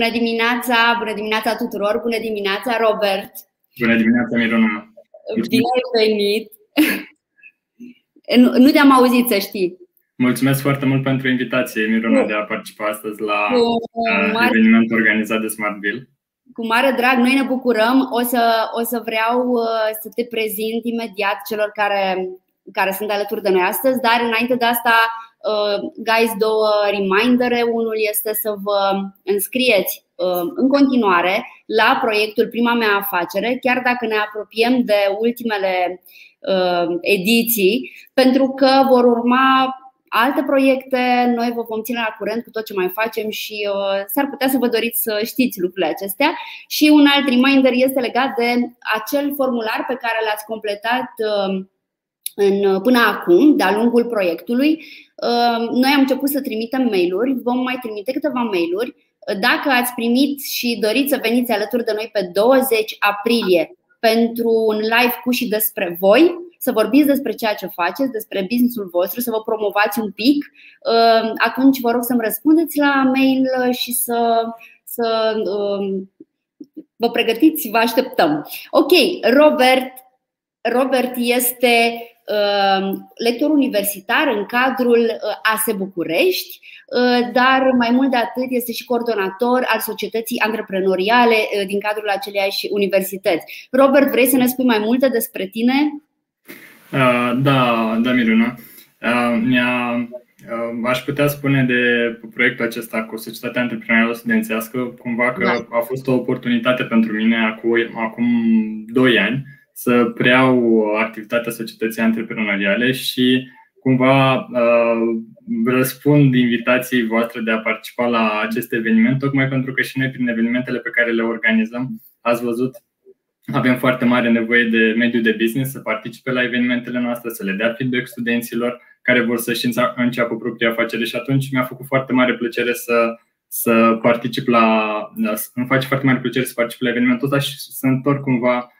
Bună dimineața, bună dimineața tuturor, bună dimineața Robert. Bună dimineața Miruna. Bine ai venit. Nu, nu te-am auzit, să știi. Mulțumesc foarte mult pentru invitație, Miruna, de a participa astăzi la uh, mare... evenimentul organizat de Smartville. Cu mare drag, noi ne bucurăm. O să, o să vreau uh, să te prezint imediat celor care, care sunt alături de noi astăzi, dar înainte de asta Uh, guys, două remindere. Unul este să vă înscrieți uh, în continuare la proiectul Prima mea afacere, chiar dacă ne apropiem de ultimele uh, ediții, pentru că vor urma alte proiecte, noi vă vom ține la curent cu tot ce mai facem și uh, s-ar putea să vă doriți să știți lucrurile acestea. Și un alt reminder este legat de acel formular pe care l-ați completat uh, în, până acum, de-a lungul proiectului. Uh, noi am început să trimitem mail-uri, vom mai trimite câteva mail-uri. Dacă ați primit și doriți să veniți alături de noi pe 20 aprilie pentru un live cu și despre voi, să vorbiți despre ceea ce faceți, despre businessul vostru, să vă promovați un pic, uh, atunci vă rog să-mi răspundeți la mail și să, să uh, vă pregătiți, vă așteptăm. Ok, Robert, Robert este uh, lector universitar în cadrul uh, ASE București, uh, dar mai mult de atât este și coordonator al societății antreprenoriale din cadrul aceleiași universități. Robert, vrei să ne spui mai multe despre tine? Da, da, Miruna. Mi-a Aș putea spune de proiectul acesta cu Societatea Antreprenorială Studențească cumva că da. a fost o oportunitate pentru mine acum, acum 2 ani să preiau activitatea societății antreprenoriale și cumva uh, răspund invitației voastre de a participa la acest eveniment, tocmai pentru că și noi prin evenimentele pe care le organizăm, ați văzut, avem foarte mare nevoie de mediul de business să participe la evenimentele noastre, să le dea feedback studenților care vor să-și înceapă propria afacere și atunci mi-a făcut foarte mare plăcere să, să particip la, îmi face foarte mare plăcere să particip la evenimentul ăsta și să întorc cumva Uh,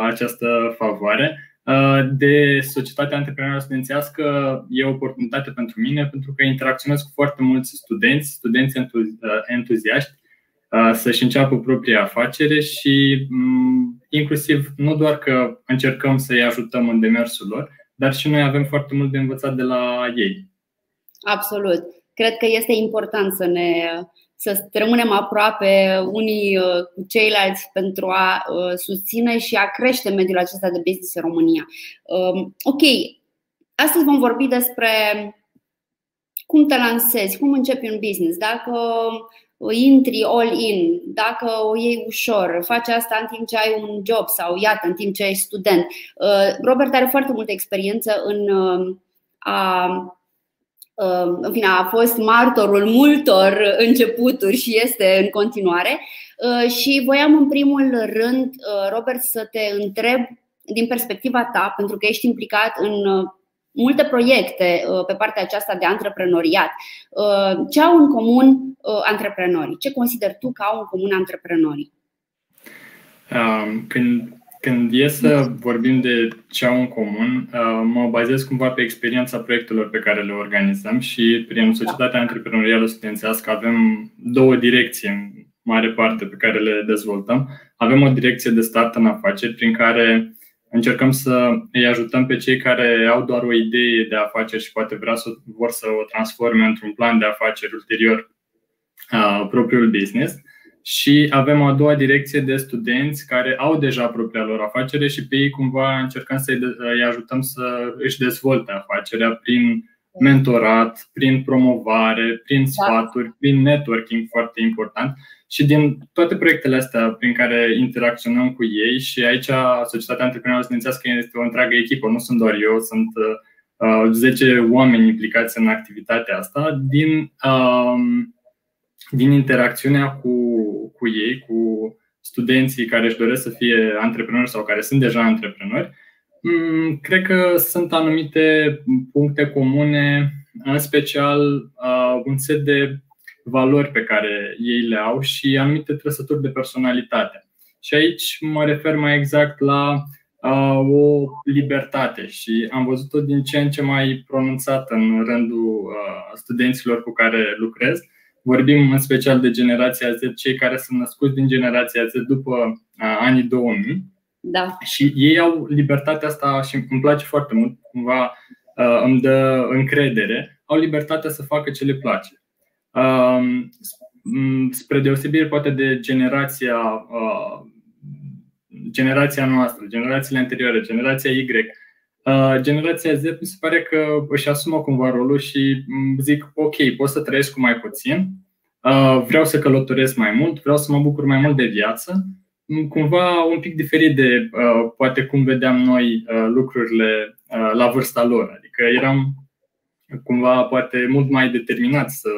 această favoare. Uh, de societatea antreprenorială studențească e o oportunitate pentru mine pentru că interacționez cu foarte mulți studenți, studenți uh, entuziaști să-și înceapă propria afacere și mm, inclusiv nu doar că încercăm să-i ajutăm în demersul lor, dar și noi avem foarte mult de învățat de la ei. Absolut. Cred că este important să ne să rămânem aproape unii uh, cu ceilalți pentru a uh, susține și a crește mediul acesta de business în România. Um, ok, astăzi vom vorbi despre cum te lansezi, cum începi un business, dacă intri all in, dacă o iei ușor, faci asta în timp ce ai un job sau iată, în timp ce ești student. Uh, Robert are foarte multă experiență în a Um, în fine, a fost martorul multor începuturi și este în continuare. Uh, și voiam în primul rând, uh, Robert, să te întreb din perspectiva ta, pentru că ești implicat în uh, multe proiecte pe partea aceasta de antreprenoriat. Ce au în comun antreprenorii? Ce consideri tu că au în comun antreprenorii? Um, când când e să vorbim de ce au în comun, uh, mă bazez cumva pe experiența proiectelor pe care le organizăm și prin Societatea Antreprenorială Studențească avem două direcții în mare parte pe care le dezvoltăm. Avem o direcție de start în afaceri prin care încercăm să îi ajutăm pe cei care au doar o idee de afaceri și poate vrea să, vor să o transforme într-un plan de afaceri ulterior uh, propriul business și avem o a doua direcție de studenți care au deja propria lor afacere și pe ei cumva încercăm să îi ajutăm să își dezvolte afacerea prin mentorat, prin promovare, prin da. sfaturi, prin networking foarte important. Și din toate proiectele astea prin care interacționăm cu ei și aici Societatea Antreprenorială Studențească este o întreagă echipă, nu sunt doar eu, sunt uh, 10 oameni implicați în activitatea asta. Din uh, din interacțiunea cu, cu ei, cu studenții care își doresc să fie antreprenori sau care sunt deja antreprenori, mm, cred că sunt anumite puncte comune, în special un set de valori pe care ei le au și anumite trăsături de personalitate. Și aici mă refer mai exact la o libertate și am văzut-o din ce în ce mai pronunțat în rândul studenților cu care lucrez, vorbim în special de generația Z, cei care sunt născuți din generația Z după anii 2000. Da. Și ei au libertatea asta și îmi place foarte mult, cumva îmi dă încredere, au libertatea să facă ce le place. Spre deosebire poate de generația generația noastră, generațiile anterioare, generația Y, Uh, generația Z mi se pare că își asumă cumva rolul și zic ok, pot să trăiesc cu mai puțin, uh, vreau să călătoresc mai mult, vreau să mă bucur mai mult de viață, cumva un pic diferit de uh, poate cum vedeam noi lucrurile la vârsta lor. Adică eram cumva poate mult mai determinați să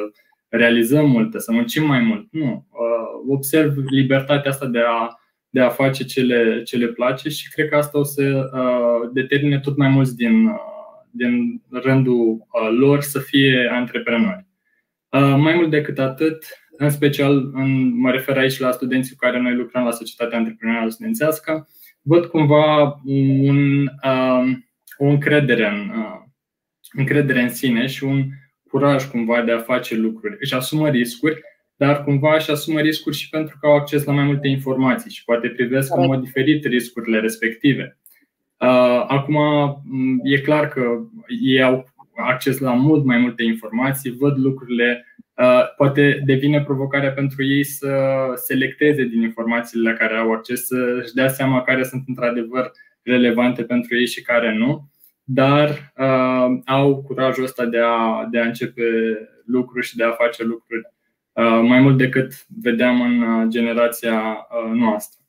realizăm multe, să muncim mai mult. Nu. Observ libertatea asta de a de a face ce le, ce le place și cred că asta o să uh, determine tot mai mulți din, uh, din rândul uh, lor să fie antreprenori. Uh, mai mult decât atât, în special în, mă refer aici la studenții cu care noi lucrăm la Societatea Antreprenorială Studențească, văd cumva un, uh, o încredere în, uh, încredere în sine și un curaj cumva de a face lucruri. Își asumă riscuri dar cumva își asumă riscuri și pentru că au acces la mai multe informații și poate privesc în mod diferit riscurile respective. Uh, acum, e clar că ei au acces la mult mai multe informații, văd lucrurile, uh, poate devine provocarea pentru ei să selecteze din informațiile la care au acces, să-și dea seama care sunt într-adevăr relevante pentru ei și care nu, dar uh, au curajul ăsta de a, de a începe lucruri și de a face lucruri Uh, mai mult decât vedeam în uh, generația uh, noastră.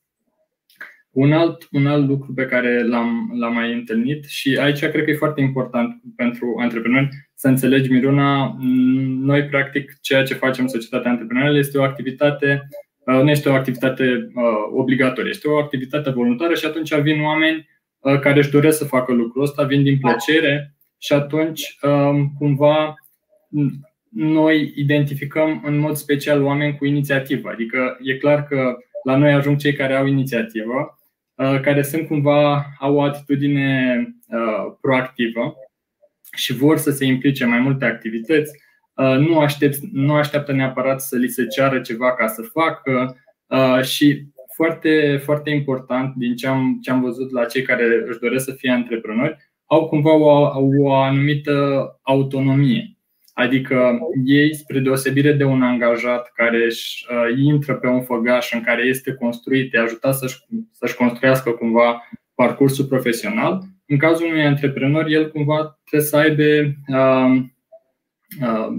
Un alt, un alt lucru pe care l-am, l-am mai întâlnit și aici cred că e foarte important pentru antreprenori să înțelegi, Miruna, noi practic ceea ce facem în societatea antreprenorială este o activitate, nu este o activitate obligatorie, este o activitate voluntară și atunci vin oameni care își doresc să facă lucrul ăsta, vin din plăcere și atunci cumva noi identificăm în mod special oameni cu inițiativă. Adică e clar că la noi ajung cei care au inițiativă, uh, care sunt cumva, au o atitudine uh, proactivă și vor să se implice în mai multe activități, uh, nu, aștept, nu așteaptă neapărat să li se ceară ceva ca să facă și foarte, foarte important din ce am, ce am văzut la cei care își doresc să fie antreprenori, au cumva o, o anumită autonomie. Adică ei, spre deosebire de un angajat care își uh, intră pe un făgaș în care este construit, îi ajutat să-și, să-și construiască cumva parcursul profesional, în cazul unui antreprenor, el cumva trebuie să aibă uh, uh,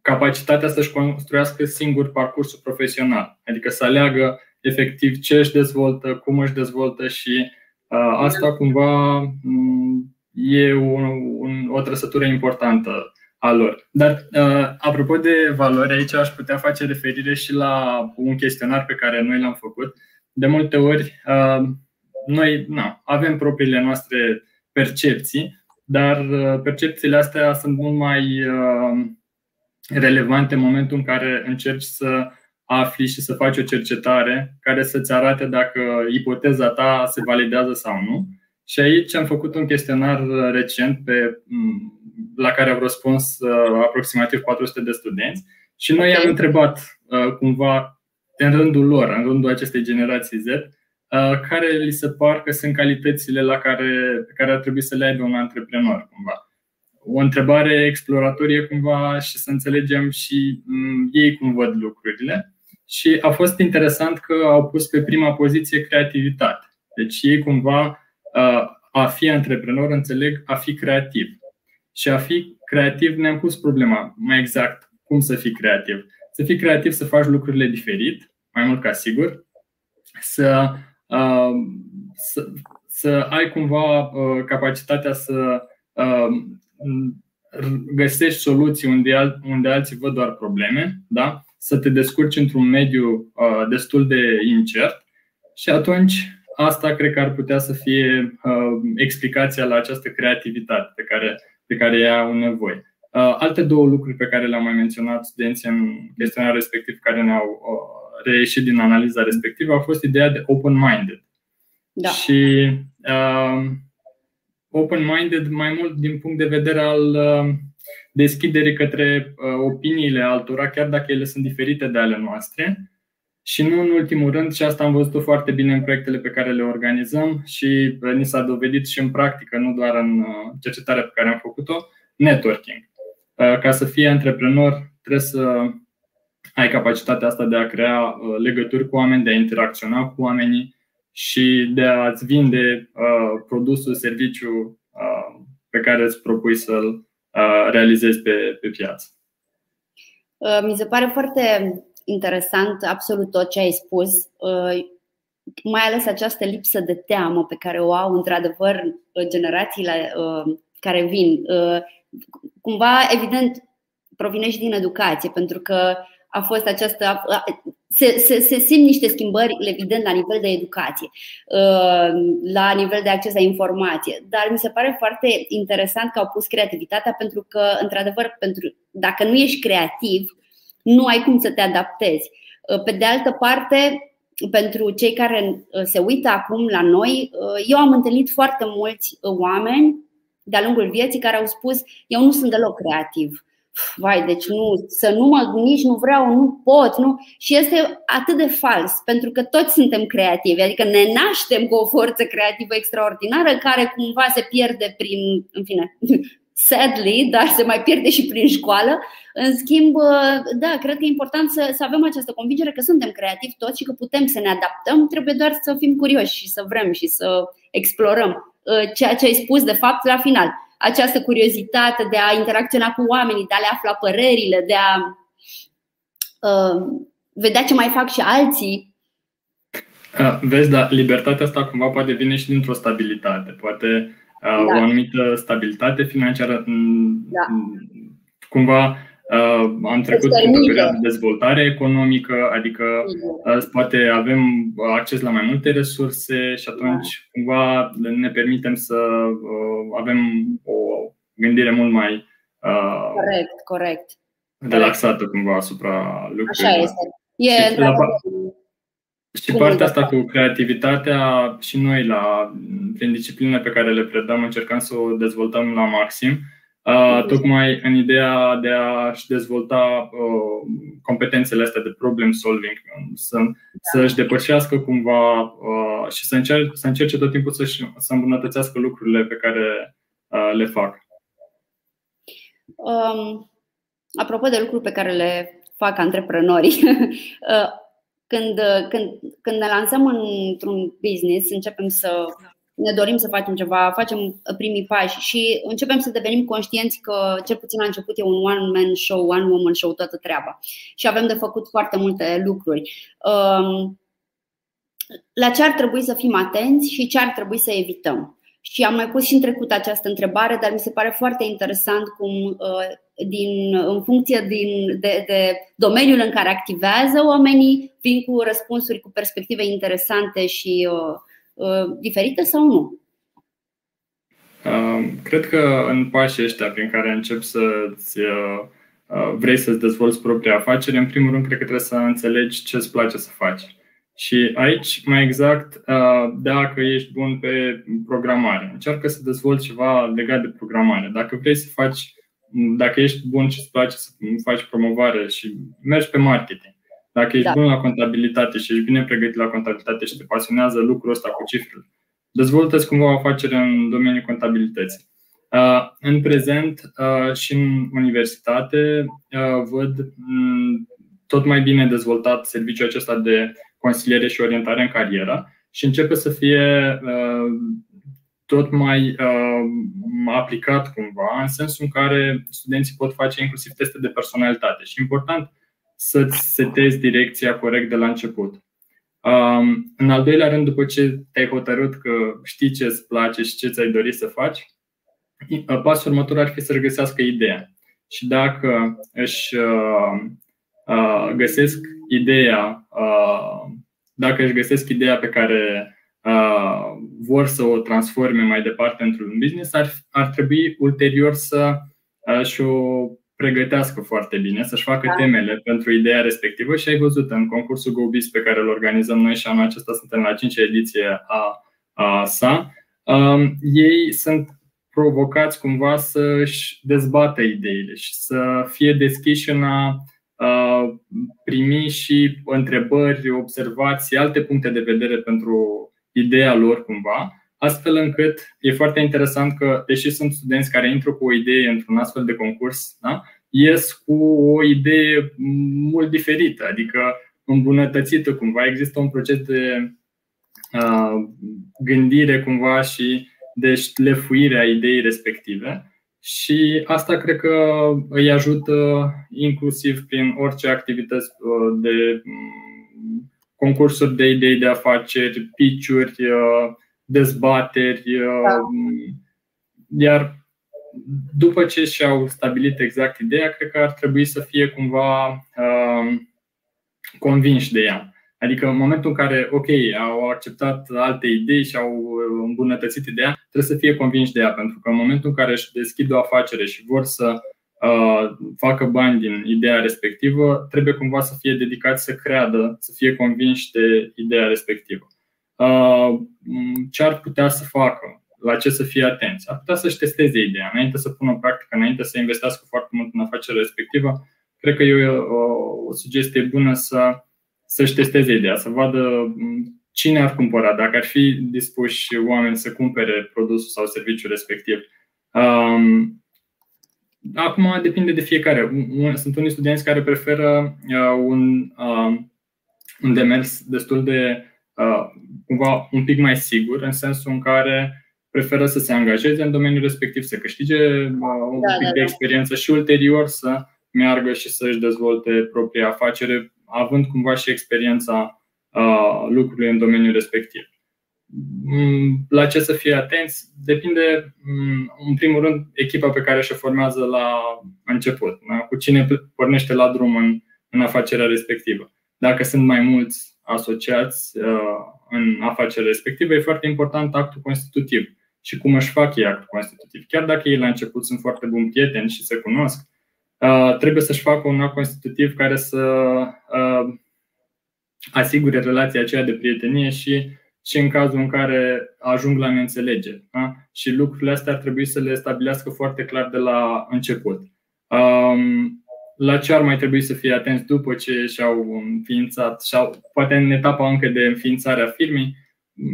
capacitatea să-și construiască singur parcursul profesional, adică să aleagă efectiv ce își dezvoltă, cum își dezvoltă și uh, asta cumva um, e un, un, o trăsătură importantă a lor. Dar, uh, apropo de valori, aici aș putea face referire și la un chestionar pe care noi l-am făcut. De multe ori, uh, noi na, avem propriile noastre percepții, dar uh, percepțiile astea sunt mult mai uh, relevante în momentul în care încerci să afli și să faci o cercetare care să-ți arate dacă ipoteza ta se validează sau nu. Și aici am făcut un chestionar recent pe la care au răspuns uh, aproximativ 400 de studenți și noi okay. am întrebat uh, cumva în rândul lor, în rândul acestei generații Z, uh, care li se par că sunt calitățile la care, pe care ar trebui să le aibă un antreprenor cumva. O întrebare exploratorie cumva și să înțelegem și um, ei cum văd lucrurile. Și a fost interesant că au pus pe prima poziție creativitate. Deci ei cumva a fi antreprenor înțeleg a fi creativ. Și a fi creativ ne-am pus problema mai exact cum să fii creativ. Să fii creativ, să faci lucrurile diferit, mai mult ca sigur, să, uh, să, să ai cumva uh, capacitatea să uh, găsești soluții unde, al, unde alții văd doar probleme, da? să te descurci într-un mediu uh, destul de incert și atunci asta cred că ar putea să fie uh, explicația la această creativitate pe care de care ei au nevoie. Uh, alte două lucruri pe care le-am mai menționat studenții în chestionarul respectiv care ne-au uh, reieșit din analiza respectivă a fost ideea de open-minded. Da. Și uh, open-minded mai mult din punct de vedere al uh, deschidere către opiniile altora, chiar dacă ele sunt diferite de ale noastre. Și nu în ultimul rând, și asta am văzut foarte bine în proiectele pe care le organizăm și ni s-a dovedit și în practică, nu doar în cercetarea pe care am făcut-o, networking. Ca să fii antreprenor, trebuie să ai capacitatea asta de a crea uh, legături cu oameni, de a interacționa cu oamenii și de a-ți vinde uh, produsul, serviciu uh, pe care îți propui să-l realizezi pe, pe piață. Mi se pare foarte interesant absolut tot ce ai spus, mai ales această lipsă de teamă pe care o au într-adevăr generațiile care vin. Cumva, evident, provine și din educație, pentru că a fost această. Se, se, se simt niște schimbări, evident, la nivel de educație, uh, la nivel de acces la informație. Dar mi se pare foarte interesant că au pus creativitatea, pentru că, într-adevăr, pentru, dacă nu ești creativ, nu ai cum să te adaptezi. Uh, pe de altă parte, pentru cei care uh, se uită acum la noi, eu am întâlnit foarte mulți oameni de-a lungul vieții care au spus: Eu nu sunt deloc creativ vai, deci nu, să nu mă, nici nu vreau, nu pot, nu. Și este atât de fals, pentru că toți suntem creativi, adică ne naștem cu o forță creativă extraordinară care cumva se pierde prin, în fine, sadly, dar se mai pierde și prin școală. În schimb, da, cred că e important să, să avem această convingere că suntem creativi toți și că putem să ne adaptăm, trebuie doar să fim curioși și să vrem și să explorăm ceea ce ai spus, de fapt, la final această curiozitate de a interacționa cu oamenii, de a le afla părerile, de a uh, vedea ce mai fac și alții. Vezi, dar libertatea asta cumva poate vine și dintr-o stabilitate. Poate da. o anumită stabilitate financiară. Da. Cumva Uh, am trecut prin o perioadă de dezvoltare economică, adică uh, poate avem acces la mai multe resurse și atunci cumva ne permitem să uh, avem o gândire mult mai corect, corect. relaxată cumva asupra lucrurilor. Așa este. E și, la, și partea asta cu creativitatea și noi la, prin disciplinele pe care le predăm încercăm să o dezvoltăm la maxim tocmai în ideea de a-și dezvolta uh, competențele astea de problem solving, să, să-și depășească cumva uh, și să încerce, să încerce tot timpul să, să îmbunătățească lucrurile pe care uh, le fac. Um, apropo de lucruri pe care le fac antreprenorii, când, când, când ne lansăm într-un business, începem să ne dorim să facem ceva, facem primii pași și începem să devenim conștienți că, cel puțin la început, e un one-man show, one-woman show toată treaba și avem de făcut foarte multe lucruri. Um, la ce ar trebui să fim atenți și ce ar trebui să evităm? Și am mai pus și în trecut această întrebare, dar mi se pare foarte interesant cum, uh, din, în funcție din, de, de domeniul în care activează oamenii, vin cu răspunsuri cu perspective interesante și uh, Uh, diferite sau nu? Cred că în pașii ăștia prin care încep să uh, uh, vrei să-ți dezvolți propria afacere, în primul rând cred că trebuie să înțelegi ce îți place să faci. Și aici, mai exact, dacă ești bun pe programare, încearcă să dezvolți ceva legat de programare. Dacă vrei să faci, dacă ești bun și îți place să faci promovare și mergi pe marketing, dacă ești da. bun la contabilitate și ești bine pregătit la contabilitate și te pasionează lucrul ăsta cu cifrele, dezvoltă-ți cumva o afacere în domeniul contabilității. În prezent și în universitate văd tot mai bine dezvoltat serviciul acesta de consiliere și orientare în carieră și începe să fie tot mai aplicat cumva, în sensul în care studenții pot face inclusiv teste de personalitate. Și important, să-ți setezi direcția corect de la început. Um, în al doilea rând, după ce te-ai hotărât că știi ce îți place și ce ți-ai dori să faci, uh, pasul următor ar fi să regăsească ideea. Și dacă își uh, uh, găsesc ideea, uh, dacă își găsesc ideea pe care uh, vor să o transforme mai departe într-un business, ar, ar trebui ulterior să uh, și o pregătească foarte bine, să-și facă da. temele pentru ideea respectivă și ai văzut în concursul GoBiz pe care îl organizăm noi și anul acesta suntem la 5 ediție a, a sa, um, ei sunt provocați cumva să-și dezbată ideile și să fie deschiși în a primi și întrebări, observații, alte puncte de vedere pentru ideea lor cumva, astfel încât e foarte interesant că, deși sunt studenți care intră cu o idee într-un astfel de concurs, da, ies cu o idee mult diferită, adică îmbunătățită cumva. Există un proces de uh, gândire cumva și de șlefuire a ideii respective. Și asta cred că îi ajută inclusiv prin orice activități de concursuri de idei de afaceri, pitch-uri, dezbateri. Da. Iar după ce și-au stabilit exact ideea, cred că ar trebui să fie cumva uh, convinși de ea. Adică în momentul în care, ok, au acceptat alte idei și au îmbunătățit ideea, trebuie să fie convinși de ea, pentru că în momentul în care își deschid o afacere și vor să uh, facă bani din ideea respectivă, trebuie cumva să fie dedicați să creadă, să fie convinși de ideea respectivă. Uh, ce ar putea să facă? La ce să fie atenți? Ar putea să-și testeze ideea înainte să pună în practică, înainte să investească foarte mult în afacerea respectivă. Cred că e o, o sugestie bună să să-și testeze ideea, să vadă cine ar cumpăra, dacă ar fi dispuși oameni să cumpere produsul sau serviciul respectiv. Acum depinde de fiecare. Sunt unii studenți care preferă uh, un, un demers destul de uh, cumva un pic mai sigur, în sensul în care preferă să se angajeze în domeniul respectiv, să câștige uh, un da, pic da, de da. experiență și ulterior să meargă și să-și dezvolte propria afacere având cumva și experiența lucrurilor în domeniul respectiv. Mm, la ce să fie atenți? Depinde, mm, în primul rând, echipa pe care și-o formează la început. Da? Cu cine pornește la drum în, în afacerea respectivă. Dacă sunt mai mulți asociați în afacerea respectivă, e foarte important actul constitutiv și cum își fac ei actul constitutiv. Chiar dacă ei la început sunt foarte buni prieteni și se cunosc, Uh, trebuie să-și facă un act constitutiv care să uh, asigure relația aceea de prietenie și, și în cazul în care ajung la neînțelegere. Da? Și lucrurile astea ar trebui să le stabilească foarte clar de la început. Um, la ce ar mai trebui să fie atenți după ce și-au înființat, și-au, poate în etapa încă de înființare a firmei,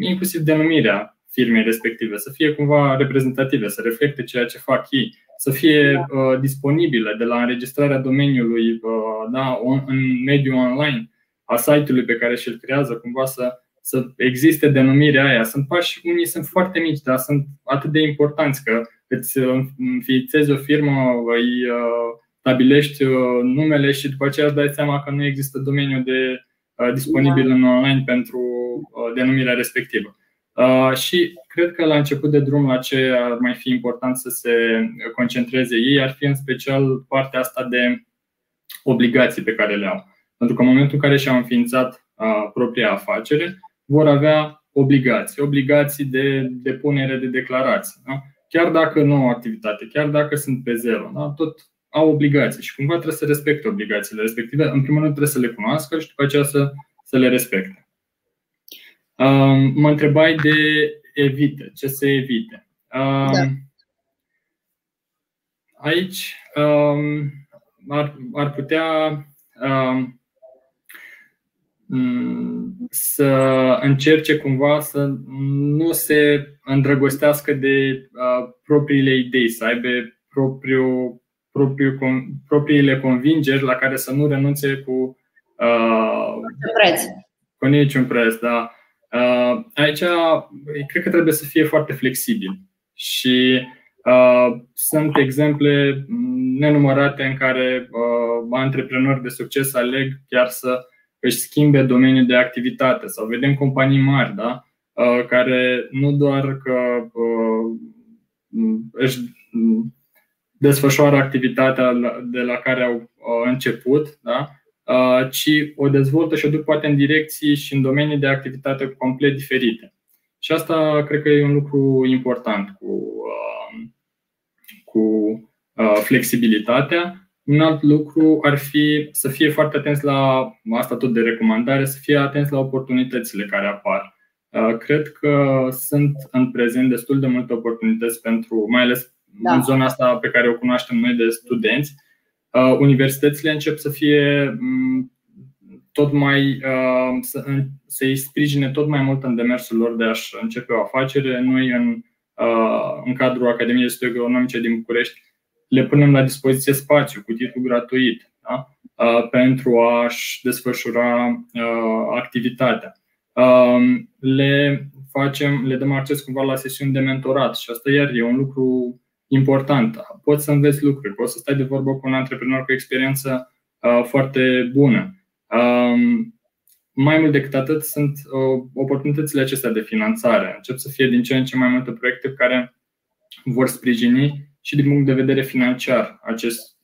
inclusiv denumirea firmei respective, să fie cumva reprezentative, să reflecte ceea ce fac ei să fie da. uh, disponibile de la înregistrarea domeniului uh, da, on, în mediul online a site-ului pe care și-l creează, cumva să, să existe denumirea aia. Sunt pași, unii sunt foarte mici, dar sunt atât de importanți că îți înființezi o firmă, îi uh, stabilești uh, numele și după aceea îți dai seama că nu există domeniu de uh, disponibil da. în online pentru uh, denumirea respectivă. Uh, și cred că la început de drum la ce ar mai fi important să se concentreze ei ar fi în special partea asta de obligații pe care le au. Pentru că în momentul în care și-au înființat uh, propria afacere, vor avea obligații, obligații de depunere de declarații. Da? Chiar dacă nu au activitate, chiar dacă sunt pe zero, da? tot au obligații și cumva trebuie să respecte obligațiile respective. În primul rând trebuie să le cunoască și după aceea să, să le respecte. Mă întrebai de evite, ce să evite. Da. Aici ar, ar putea să încerce cumva să nu se îndrăgostească de propriile idei, să aibă propriu, propriu, propriile convingeri la care să nu renunțe cu, uh, preț. cu niciun preț. Da. Uh, aici cred că trebuie să fie foarte flexibil și uh, sunt exemple nenumărate în care uh, antreprenori de succes aleg chiar să își schimbe domeniul de activitate sau vedem companii mari da? uh, care nu doar că uh, își desfășoară activitatea de la care au uh, început, da? Uh, ci o dezvoltă și o duc poate în direcții și în domenii de activitate complet diferite. Și asta cred că e un lucru important cu, uh, cu uh, flexibilitatea. Un alt lucru ar fi să fie foarte atenți la asta tot de recomandare, să fie atenți la oportunitățile care apar. cred că sunt în prezent destul de multe oportunități pentru, mai ales da. în zona asta pe care o cunoaștem noi de studenți. Universitățile încep să fie tot mai să, să-i sprijine tot mai mult în demersul lor de a-și începe o afacere. Noi în, în cadrul Academiei de Studii Economice din București le punem la dispoziție spațiu cu titlu gratuit da? pentru a-și desfășura activitatea. Le facem, le dăm acces cumva la sesiuni de mentorat și asta iar e un lucru important. Poți să înveți lucruri, poți să stai de vorbă cu un antreprenor cu experiență foarte bună. Mai mult decât atât, sunt oportunitățile acestea de finanțare. Încep să fie din ce în ce mai multe proiecte care vor sprijini și din punct de vedere financiar acest,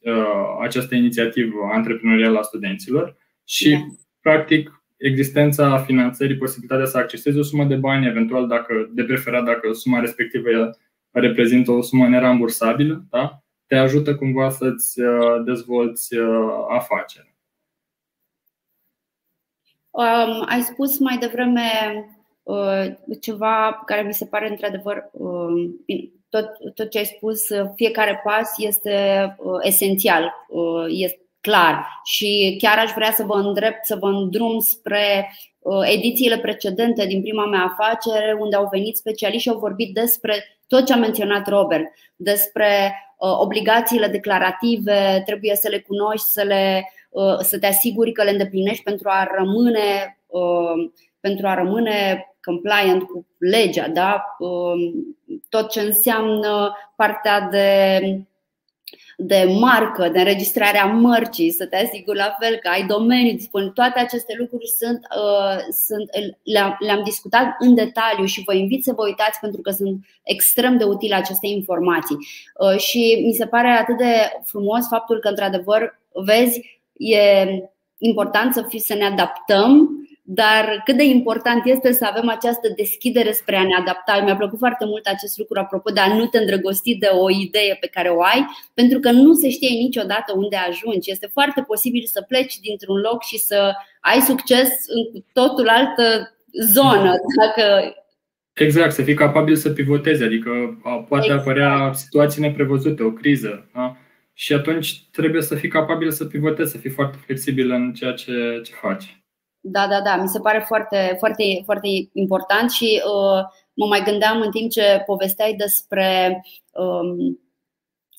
această inițiativă antreprenorială a studenților și, da. practic, existența finanțării, posibilitatea să accesezi o sumă de bani, eventual dacă, de preferat dacă suma respectivă reprezintă o sumă nerambursabilă, da? te ajută cumva să-ți dezvolți afacerea. Um, ai spus mai devreme uh, ceva care mi se pare într-adevăr uh, tot, tot ce ai spus, fiecare pas este uh, esențial, uh, este clar. Și chiar aș vrea să vă îndrept, să vă îndrum spre uh, edițiile precedente din prima mea afacere, unde au venit specialiști și au vorbit despre tot ce a menționat Robert, despre obligațiile declarative, trebuie să le cunoști, să, le, să te asiguri că le îndeplinești pentru a rămâne pentru a rămâne compliant cu legea, da? tot ce înseamnă partea de de marcă, de înregistrarea mărcii, să te asiguri la fel că ai domeniu disponibil. Toate aceste lucruri sunt, uh, sunt, le-am, le-am discutat în detaliu și vă invit să vă uitați pentru că sunt extrem de utile aceste informații. Uh, și mi se pare atât de frumos faptul că, într-adevăr, vezi, e important să, fi, să ne adaptăm dar cât de important este să avem această deschidere spre a ne adapta. Mi-a plăcut foarte mult acest lucru apropo de a nu te îndrăgosti de o idee pe care o ai, pentru că nu se știe niciodată unde ajungi. Este foarte posibil să pleci dintr-un loc și să ai succes în totul altă zonă. Dacă Exact, să fii capabil să pivotezi, adică poate exact. apărea situații neprevăzute, o criză. Da? Și atunci trebuie să fii capabil să pivotezi, să fii foarte flexibil în ceea ce, ce faci. Da, da, da, mi se pare foarte, foarte, foarte important și uh, mă mai gândeam în timp ce povesteai despre um,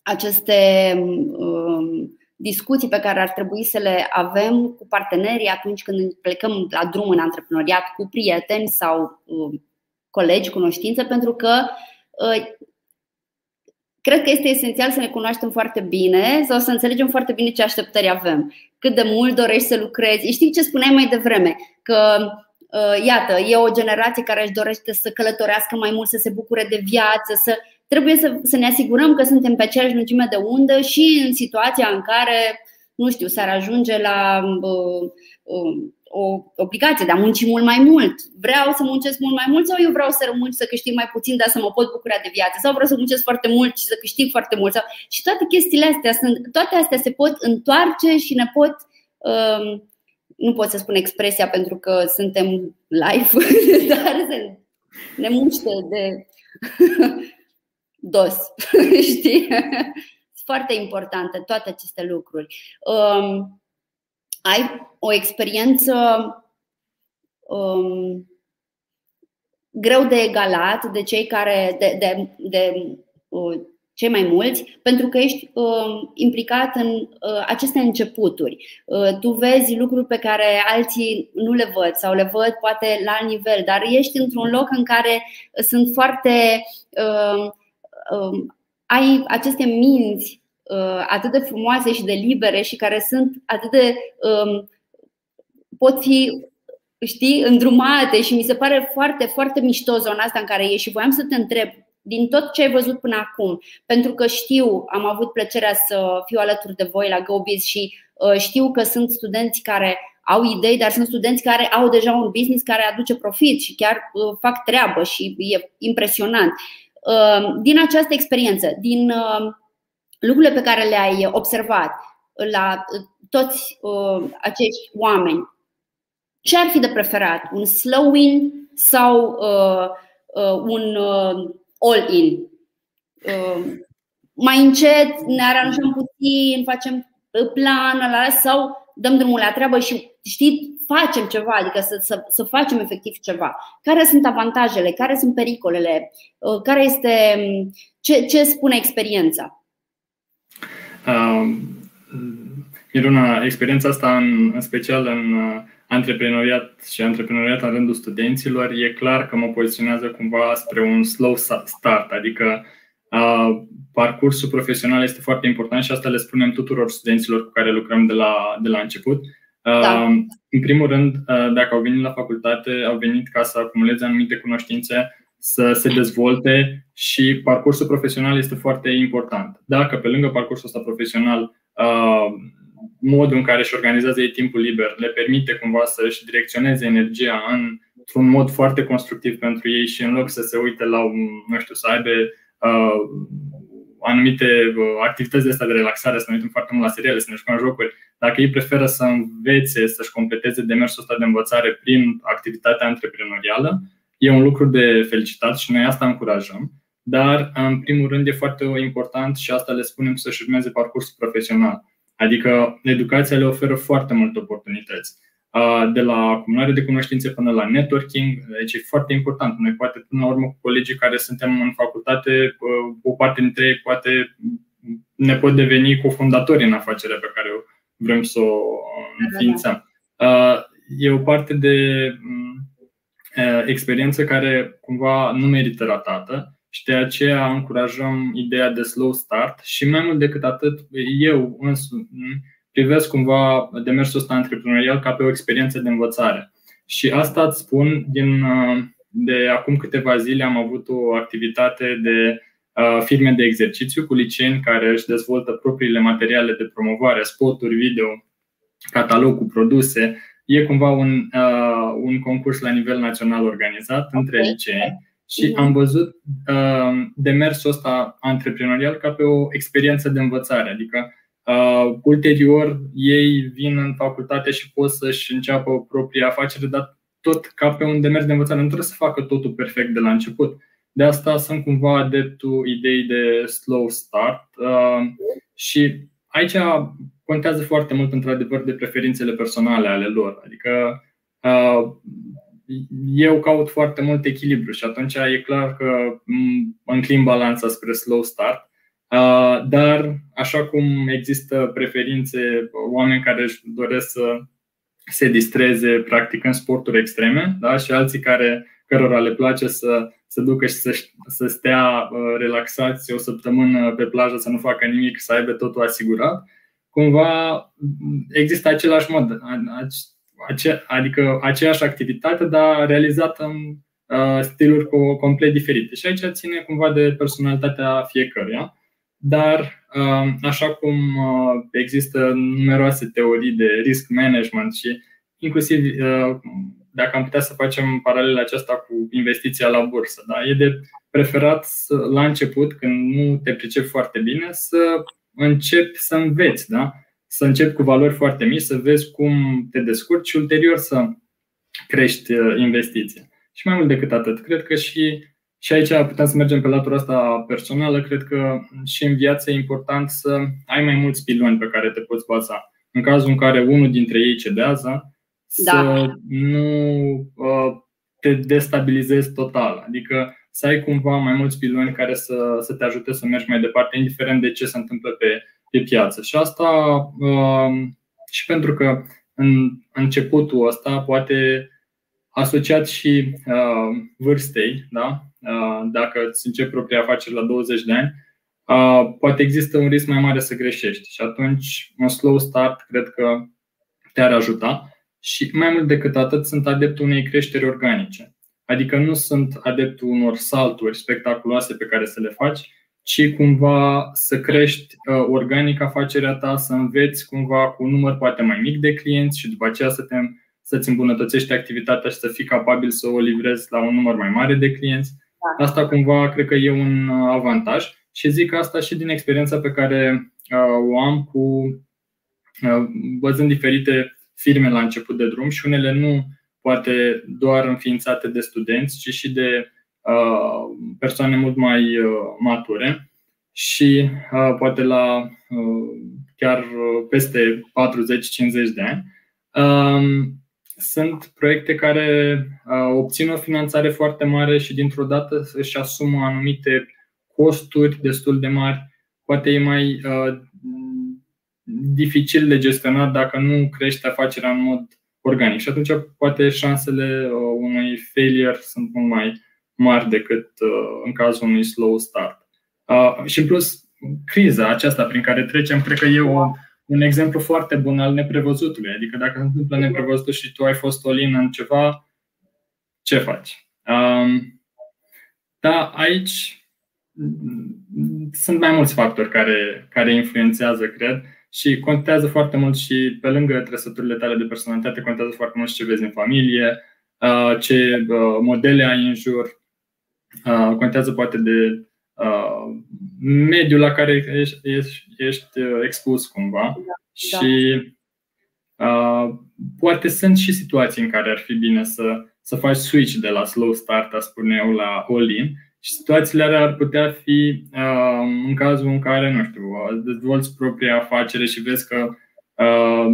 aceste um, discuții pe care ar trebui să le avem cu partenerii atunci când plecăm la drum în antreprenoriat cu prieteni sau uh, colegi, cunoștință, pentru că uh, cred că este esențial să ne cunoaștem foarte bine sau să înțelegem foarte bine ce așteptări avem cât de mult dorești să lucrezi. Știi ce spuneai mai devreme? Că uh, iată, e o generație care își dorește să călătorească mai mult, să se bucure de viață, să trebuie să, să ne asigurăm că suntem pe aceeași lungime de undă și în situația în care, nu știu, s-ar ajunge la uh, uh, o obligație de a munci mult mai mult. Vreau să muncesc mult mai mult sau eu vreau să rămân să câștig mai puțin, dar să mă pot bucura de viață sau vreau să muncesc foarte mult și să câștig foarte mult. Sau... Și toate chestiile astea sunt, toate astea se pot întoarce și ne pot um, nu pot să spun expresia pentru că suntem live, dar se ne muște de dos, știi? Sunt foarte importante toate aceste lucruri. Um, ai o experiență um, greu de egalat de cei care, de, de, de uh, cei mai mulți, pentru că ești uh, implicat în uh, aceste începuturi. Uh, tu vezi lucruri pe care alții nu le văd sau le văd poate la alt nivel, dar ești într-un loc în care sunt foarte. Uh, uh, ai aceste minți Uh, atât de frumoase și de libere și care sunt atât de. Um, pot fi știi, îndrumate și mi se pare foarte, foarte mișto zona asta în care ești și voiam să te întreb din tot ce ai văzut până acum, pentru că știu, am avut plăcerea să fiu alături de voi la GoBiz și uh, știu că sunt studenți care au idei, dar sunt studenți care au deja un business care aduce profit și chiar uh, fac treabă și e impresionant. Uh, din această experiență, din uh, lucrurile pe care le-ai observat la toți uh, acești oameni, ce ar fi de preferat? Un slow win sau un all-in. Mai încet ne aranjăm puțin, facem plan sau dăm drumul la treabă și știi, facem ceva, adică să, să, să facem efectiv ceva. Care sunt avantajele, care sunt pericolele, care este ce, ce spune experiența? Um, Miruna, experiența asta, în, în special în uh, antreprenoriat și antreprenoriat în rândul studenților, e clar că mă poziționează cumva spre un slow start, adică uh, parcursul profesional este foarte important și asta le spunem tuturor studenților cu care lucrăm de la, de la început. Da. Uh, în primul rând, uh, dacă au venit la facultate, au venit ca să acumuleze anumite cunoștințe, să se dezvolte și parcursul profesional este foarte important. Dacă pe lângă parcursul ăsta profesional uh, modul în care își organizează ei timpul liber le permite cumva să își direcționeze energia într-un mod foarte constructiv pentru ei și în loc să se uite la, un, nu știu, să aibă uh, anumite uh, activități de astea de relaxare, să ne uităm foarte mult la seriale, să ne jucăm jocuri, dacă ei preferă să învețe, să-și completeze demersul ăsta de învățare prin activitatea antreprenorială, e un lucru de felicitat și noi asta încurajăm. Dar, în primul rând, e foarte important și asta le spunem să-și urmeze parcursul profesional. Adică educația le oferă foarte multe oportunități. De la acumulare de cunoștințe până la networking, deci e foarte important. Noi poate până la urmă cu colegii care suntem în facultate, o parte dintre ei poate ne pot deveni cofondatori în afacerea pe care vrem să o înființăm. E o parte de experiență care cumva nu merită ratată și de aceea încurajăm ideea de slow start și mai mult decât atât, eu însumi privesc cumva demersul ăsta antreprenorial ca pe o experiență de învățare. Și asta îți spun din de acum câteva zile am avut o activitate de uh, firme de exercițiu cu liceeni care își dezvoltă propriile materiale de promovare, spoturi video, catalog cu produse. E cumva un, uh, un concurs la nivel național organizat okay. între liceeni și am văzut uh, demersul ăsta antreprenorial ca pe o experiență de învățare. Adică, uh, ulterior, ei vin în facultate și pot să-și înceapă propria afacere, dar tot ca pe un demers de învățare. Nu trebuie să facă totul perfect de la început. De asta sunt cumva adeptul ideii de slow start uh, și aici contează foarte mult, într-adevăr, de preferințele personale ale lor. Adică uh, eu caut foarte mult echilibru și atunci e clar că înclin balanța spre slow start. Dar, așa cum există preferințe, oameni care își doresc să se distreze practic în sporturi extreme da? și alții care, cărora le place să se ducă și să, să stea relaxați o săptămână pe plajă, să nu facă nimic, să aibă totul asigurat, cumva există același mod, ace- adică aceeași activitate, dar realizată în uh, stiluri complet diferite. Și aici ține cumva de personalitatea fiecăruia. Dar, uh, așa cum uh, există numeroase teorii de risk management și inclusiv dacă am putea să facem paralela aceasta cu investiția la bursă, da? e de preferat să, la început, când nu te pricepi foarte bine, să începi să înveți. Da? să începi cu valori foarte mici, să vezi cum te descurci și ulterior să crești uh, investiția. Și mai mult decât atât, cred că și, și aici putem să mergem pe latura asta personală, cred că și în viață e important să ai mai mulți piloni pe care te poți baza. În cazul în care unul dintre ei cedează, da. să nu uh, te destabilizezi total. Adică să ai cumva mai mulți piloni care să, să te ajute să mergi mai departe, indiferent de ce se întâmplă pe pe piață. Și asta um, și pentru că în începutul ăsta poate asociat și uh, vârstei, da? Uh, dacă îți începi propria afacere la 20 de ani, uh, poate există un risc mai mare să greșești și atunci un slow start cred că te-ar ajuta și mai mult decât atât sunt adeptul unei creșteri organice. Adică nu sunt adeptul unor salturi spectaculoase pe care să le faci, ci cumva să crești uh, organic afacerea ta, să înveți cumva cu un număr poate mai mic de clienți și după aceea să te, să-ți îmbunătățești activitatea și să fii capabil să o livrezi la un număr mai mare de clienți. Da. Asta cumva cred că e un uh, avantaj și zic asta și din experiența pe care uh, o am cu văzând diferite firme la început de drum și unele nu poate doar înființate de studenți, ci și de persoane mult mai mature și poate la chiar peste 40-50 de ani. Um, sunt proiecte care obțin o finanțare foarte mare și dintr-o dată își asumă anumite costuri destul de mari. Poate e mai dificil de gestionat dacă nu crește afacerea în mod organic și atunci poate șansele unui failure sunt mult mai mari decât în cazul unui slow start. Și în plus, criza aceasta prin care trecem, cred că e o un exemplu foarte bun al neprevăzutului. Adică dacă se întâmplă neprevăzutul și tu ai fost olin în ceva, ce faci? Um, da, aici sunt mai mulți factori care, care influențează, cred, și contează foarte mult și pe lângă trăsăturile tale de personalitate, contează foarte mult și ce vezi în familie, uh, ce uh, modele ai în jur, uh, contează poate de mediul la care ești, ești, ești expus cumva da, da. și uh, poate sunt și situații în care ar fi bine să, să faci switch de la slow start, a spune eu, la all-in și situațiile alea ar putea fi uh, în cazul în care, nu știu, dezvolți propria afacere și vezi că uh,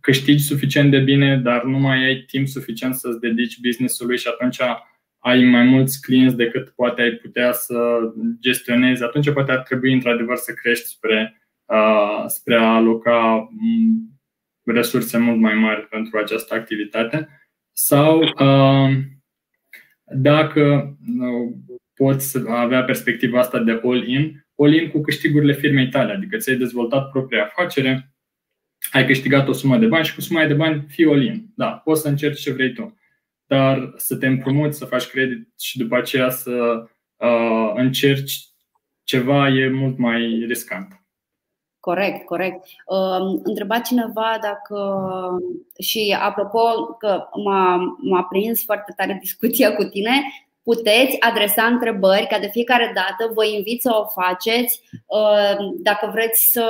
câștigi suficient de bine, dar nu mai ai timp suficient să-ți dedici business-ului și atunci ai mai mulți clienți decât poate ai putea să gestionezi, atunci poate ar trebui într-adevăr să crești spre, uh, spre a aloca mm, resurse mult mai mari pentru această activitate. Sau uh, dacă uh, poți avea perspectiva asta de all-in, all-in cu câștigurile firmei tale, adică ți-ai dezvoltat propria afacere, ai câștigat o sumă de bani și cu suma de bani fii all-in. Da, poți să încerci ce vrei tu dar să te împrumuți, să faci credit și după aceea să uh, încerci ceva e mult mai riscant. Corect, corect. Uh, întreba cineva dacă, și apropo că m-a, m-a prins foarte tare discuția cu tine, puteți adresa întrebări, ca de fiecare dată vă invit să o faceți. Uh, dacă vreți să,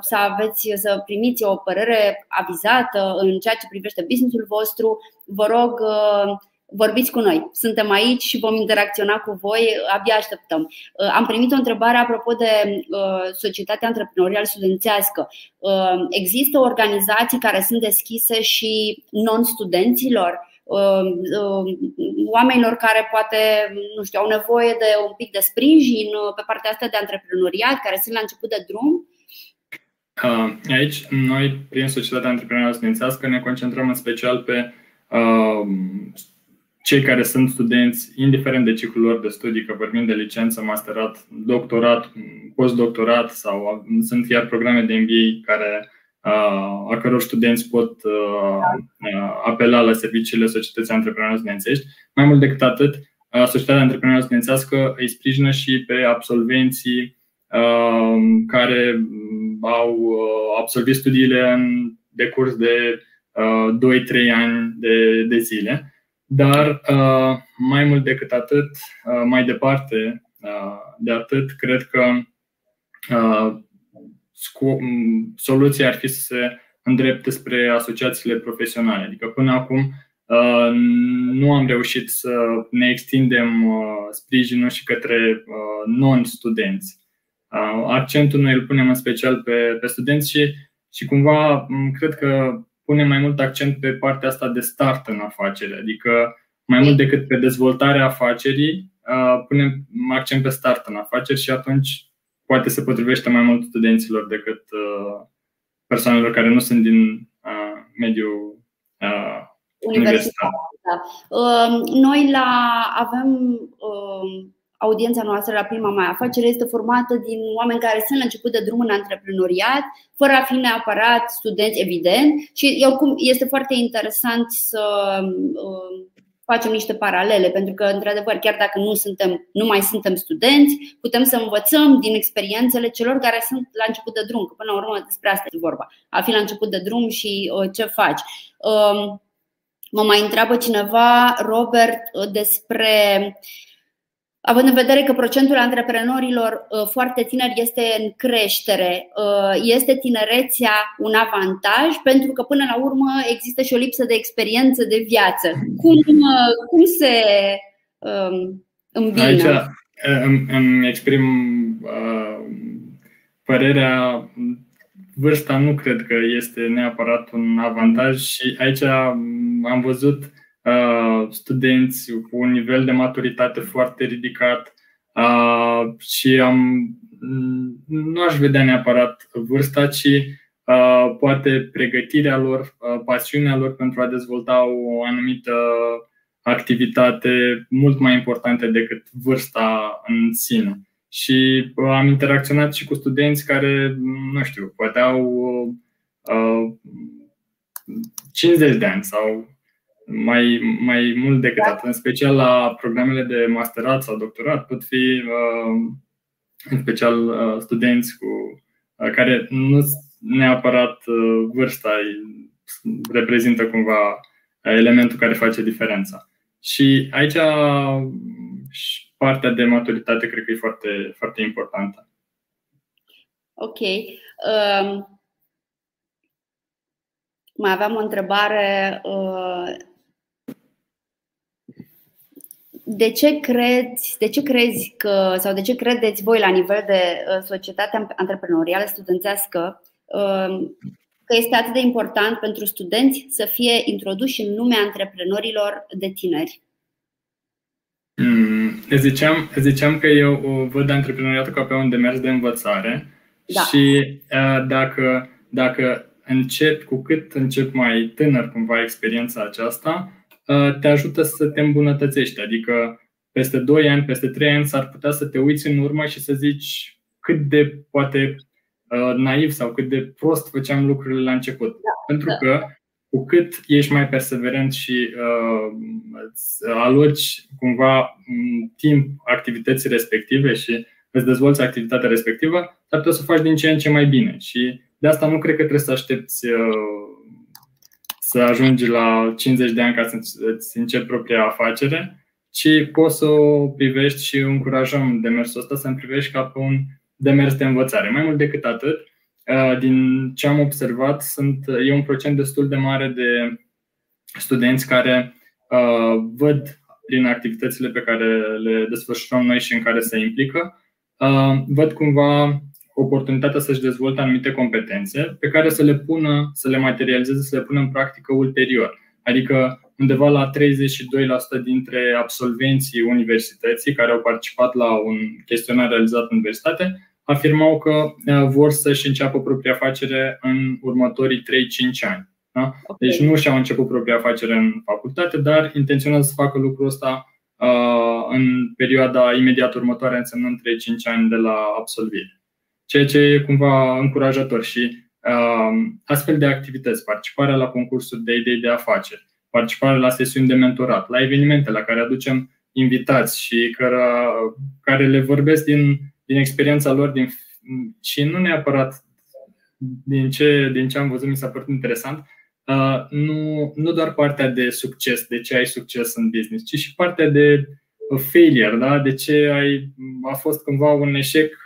să aveți, să primiți o părere avizată în ceea ce privește businessul vostru, vă rog uh, vorbiți cu noi. Suntem aici și vom interacționa cu voi, abia așteptăm. Uh, am primit o întrebare apropo de societatea antreprenorială studențească. Există organizații care sunt deschise și non-studenților? Um, um, oamenilor care poate nu știu, au nevoie de un pic de sprijin uh, pe partea asta de antreprenoriat, care sunt la început de drum? Uh, aici, noi, prin Societatea Antreprenorială Studențească, ne concentrăm în special pe uh, cei care sunt studenți, indiferent de ciclul lor de studii, că vorbim de licență, masterat, doctorat, postdoctorat sau sunt chiar programe de MBA care a căror studenți pot apela la serviciile societății antreprenoriale studențești. Mai mult decât atât, societatea antreprenorială studențească îi sprijină și pe absolvenții care au absolvit studiile în decurs de 2-3 ani de, de zile. Dar mai mult decât atât, mai departe de atât, cred că soluția ar fi să se îndrepte spre asociațiile profesionale. Adică până acum uh, nu am reușit să ne extindem uh, sprijinul și către uh, non-studenți. Accentul noi îl punem în special pe, pe studenți și, și cumva cred că punem mai mult accent pe partea asta de start în afacere, adică mai mult decât pe dezvoltarea afacerii, punem accent pe start în afaceri și atunci poate se potrivește mai mult studenților decât uh, persoanelor care nu sunt din uh, mediul uh, universitar. Da. Uh, noi la, avem uh, audiența noastră la prima mai afacere este formată din oameni care sunt la început de drum în antreprenoriat, fără a fi neapărat studenți, evident. Și oricum este foarte interesant să uh, facem niște paralele, pentru că, într-adevăr, chiar dacă nu, suntem, nu mai suntem studenți, putem să învățăm din experiențele celor care sunt la început de drum, că până la urmă despre asta e vorba, a fi la început de drum și uh, ce faci. Um, mă mai întreabă cineva, Robert, uh, despre având în vedere că procentul antreprenorilor foarte tineri este în creștere, este tinerețea un avantaj pentru că până la urmă există și o lipsă de experiență de viață. Cum, cum se um, îmbină? Aici îmi, îmi exprim uh, părerea vârsta nu cred că este neapărat un avantaj și aici am văzut uh, studenți cu un nivel de maturitate foarte ridicat uh, și am nu aș vedea neapărat vârsta, ci uh, poate pregătirea lor, uh, pasiunea lor pentru a dezvolta o anumită activitate mult mai importantă decât vârsta în sine. Și uh, am interacționat și cu studenți care, nu știu, poate au uh, 50 de ani sau mai, mai mult decât atât. În special la programele de masterat sau doctorat pot fi uh, în special uh, studenți cu uh, care nu neapărat uh, vârsta reprezintă cumva elementul care face diferența. Și aici partea de maturitate cred că e foarte, foarte importantă. Ok. Um, mai aveam o întrebare. Uh, de ce crezi, de ce crezi că, sau de ce credeți voi la nivel de uh, societate antreprenorială studențească uh, că este atât de important pentru studenți să fie introduși în lumea antreprenorilor de tineri? Mm, ziceam, ziceam că eu văd antreprenoriatul ca pe un demers de învățare da. și uh, dacă, dacă încep, cu cât încep mai tânăr cumva experiența aceasta, uh, te ajută să te îmbunătățești. Adică peste 2 ani, peste 3 ani s-ar putea să te uiți în urmă și să zici cât de poate uh, naiv sau cât de prost făceam lucrurile la început. Da, Pentru da. că cu cât ești mai perseverent și uh, îți aloci cumva timp activității respective și îți dezvolți activitatea respectivă, dar trebuie să o faci din ce în ce mai bine. Și de asta nu cred că trebuie să aștepți uh, să ajungi la 50 de ani ca să îți începi propria afacere, ci poți să o privești și încurajăm demersul ăsta să-mi privești ca pe un demers de învățare. Mai mult decât atât, Uh, din ce am observat, sunt, e un procent destul de mare de studenți care uh, văd prin activitățile pe care le desfășurăm noi și în care se implică, uh, văd cumva oportunitatea să-și dezvolte anumite competențe pe care să le pună, să le materializeze, să le pună în practică ulterior. Adică undeva la 32% dintre absolvenții universității care au participat la un chestionar realizat în universitate afirmau că uh, vor să-și înceapă propria afacere în următorii 3-5 ani. Da? Okay. Deci nu și-au început propria afacere în facultate, dar intenționează să facă lucrul ăsta uh, în perioada imediat următoare, însemnând 3-5 ani de la absolvire. Ceea ce e cumva încurajator și uh, astfel de activități, participarea la concursuri de idei de afaceri, participarea la sesiuni de mentorat, la evenimente la care aducem invitați și care, care le vorbesc din din experiența lor din, și nu neapărat din ce, din ce am văzut mi s-a părut interesant, uh, nu, nu doar partea de succes, de ce ai succes în business, ci și partea de failure, da? de ce ai, a fost cumva un eșec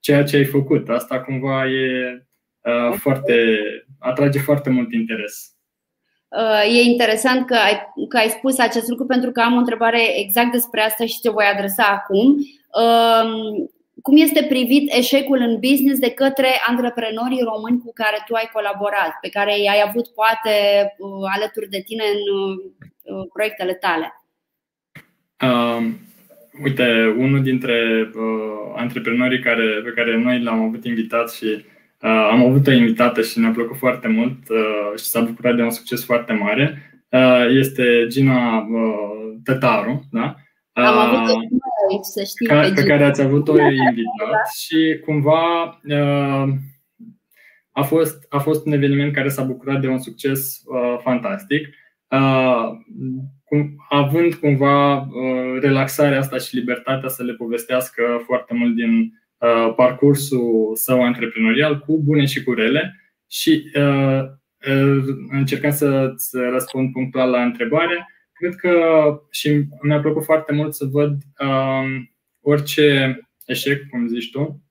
ceea ce ai făcut. Asta cumva e uh, foarte, atrage foarte mult interes. Uh, e interesant că ai, că ai spus acest lucru pentru că am o întrebare exact despre asta și te voi adresa acum. Uh, cum este privit eșecul în business de către antreprenorii români cu care tu ai colaborat, pe care i-ai avut poate uh, alături de tine în uh, proiectele tale? Uh, uite, unul dintre uh, antreprenorii care, pe care noi l-am avut invitat și uh, am avut o invitată și ne-a plăcut foarte mult uh, și s-a bucurat de un succes foarte mare, uh, este Gina uh, Tătaru. Da? Am avut o aici, să știi. Ca, pe care ați avut-o invitat și cumva uh, a fost, a fost un eveniment care s-a bucurat de un succes uh, fantastic. Uh, cum, având cumva uh, relaxarea asta și libertatea să le povestească foarte mult din uh, parcursul său antreprenorial, cu bune și cu rele. Și uh, uh, încercând să, să răspund punctual la întrebare, cred că și mi-a plăcut foarte mult să văd um, orice eșec, cum zici tu,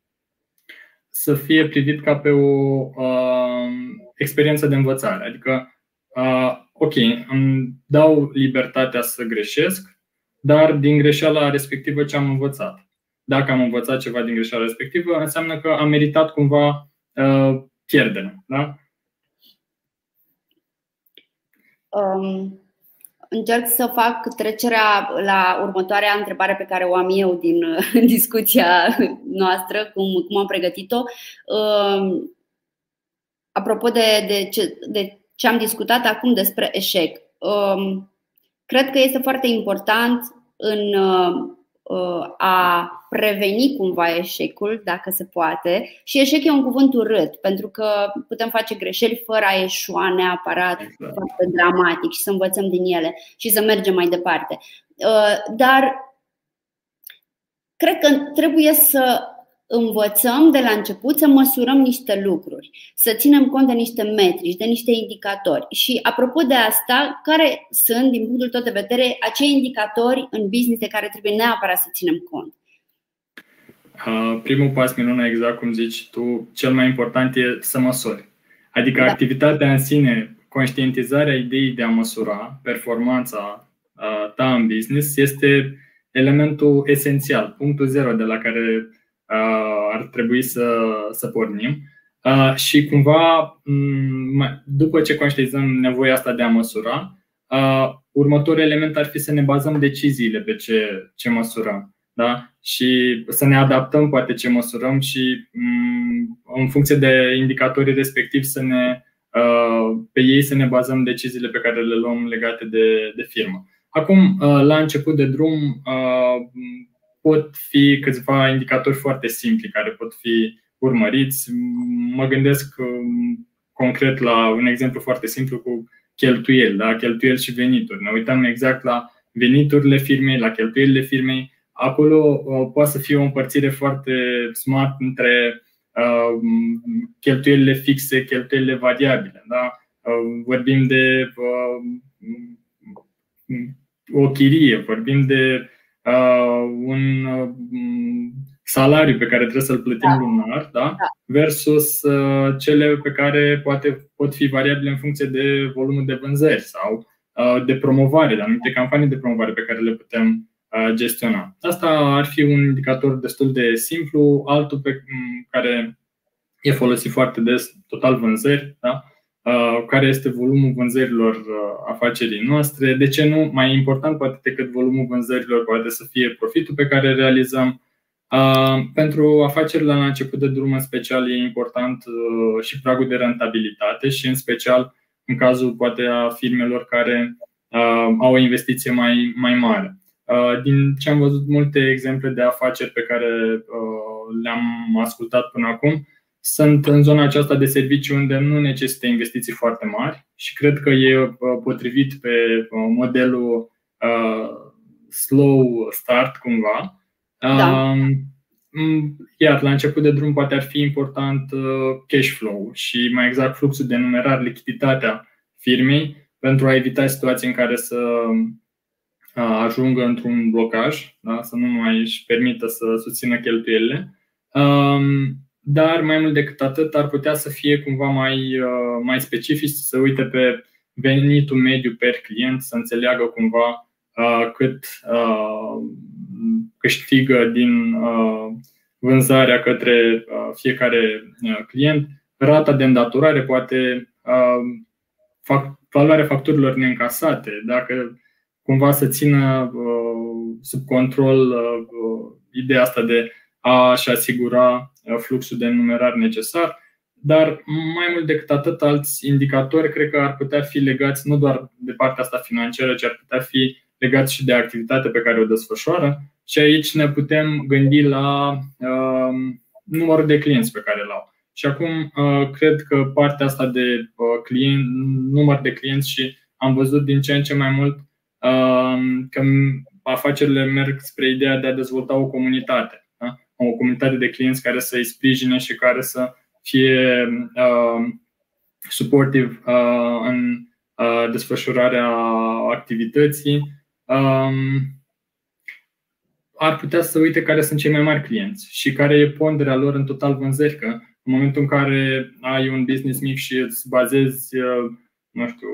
să fie privit ca pe o uh, experiență de învățare. Adică, uh, ok, îmi dau libertatea să greșesc, dar din greșeala respectivă ce am învățat. Dacă am învățat ceva din greșeala respectivă, înseamnă că am meritat cumva uh, pierderea. Da? Um, încerc să fac trecerea la următoarea întrebare pe care o am eu din discuția noastră, cum, cum am pregătit-o. Um, apropo de, de, ce, de ce am discutat acum despre eșec, um, cred că este foarte important în uh, a preveni cumva eșecul, dacă se poate. Și eșec e un cuvânt urât, pentru că putem face greșeli fără a eșua neapărat exact. foarte dramatic și să învățăm din ele și să mergem mai departe. Uh, dar cred că trebuie să învățăm de la început să măsurăm niște lucruri, să ținem cont de niște metrici, de niște indicatori. Și apropo de asta, care sunt, din punctul tău de vedere, acei indicatori în business de care trebuie neapărat să ținem cont? Primul pas minună, exact cum zici tu, cel mai important e să măsori. Adică da. activitatea în sine, conștientizarea ideii de a măsura performanța ta în business este elementul esențial, punctul zero de la care ar trebui să, să pornim. Și cumva, după ce conștientizăm nevoia asta de a măsura, următorul element ar fi să ne bazăm deciziile pe ce, ce măsurăm. Da? Și să ne adaptăm poate ce măsurăm și în funcție de indicatorii respectivi să ne, pe ei să ne bazăm deciziile pe care le luăm legate de, de firmă. Acum, la început de drum, pot fi câțiva indicatori foarte simpli care pot fi urmăriți. Mă gândesc um, concret la un exemplu foarte simplu cu cheltuieli, da? cheltuieli și venituri. Ne uităm exact la veniturile firmei, la cheltuielile firmei. Acolo uh, poate să fie o împărțire foarte smart între uh, cheltuielile fixe, cheltuielile variabile. Da? Uh, vorbim de uh, o chirie, vorbim de uh, un uh, salariu pe care trebuie să-l plătim da. lunar, da? da. versus uh, cele pe care poate pot fi variabile în funcție de volumul de vânzări sau uh, de promovare, de anumite campanii de promovare pe care le putem uh, gestiona. Asta ar fi un indicator destul de simplu, altul pe care e folosit foarte des, total vânzări, da? Uh, care este volumul vânzărilor uh, afacerii noastre. De ce nu? Mai important poate decât volumul vânzărilor poate să fie profitul pe care realizăm. Uh, pentru afacerile la început de drum în special e important și pragul de rentabilitate și în special în cazul poate a firmelor care au o investiție mai, mai mare. Din ce am văzut multe exemple de afaceri pe care le-am ascultat până acum, sunt în zona aceasta de servicii unde nu necesită investiții foarte mari și cred că e uh, potrivit pe uh, modelul uh, slow start cumva. Da. Um, iar la început de drum poate ar fi important cash flow și mai exact fluxul de numerar, lichiditatea firmei pentru a evita situații în care să ajungă într-un blocaj, da? să nu mai își permită să susțină cheltuielile. Um, dar mai mult decât atât ar putea să fie cumva mai, uh, mai specific, să se uite pe venitul mediu per client, să înțeleagă cumva uh, cât uh, câștigă din vânzarea către fiecare client, rata de îndatorare, poate valoarea facturilor neîncasate, dacă cumva să țină sub control ideea asta de a-și asigura uh, fluxul de numerar necesar, dar mai mult decât atât, alți indicatori cred că ar putea fi legați nu doar de partea asta financiară, ci ar putea fi legați și de activitatea pe care o desfășoară. Și aici ne putem gândi la uh, numărul de clienți pe care îl au. Și acum uh, cred că partea asta de uh, client, număr de clienți și am văzut din ce în ce mai mult uh, că afacerile merg spre ideea de a dezvolta o comunitate o comunitate de clienți care să îi sprijine și care să fie uh, supportive uh, în uh, desfășurarea activității. Um, ar putea să uite care sunt cei mai mari clienți și care e ponderea lor în total vânzări. Că în momentul în care ai un business mic și îți bazezi, nu știu,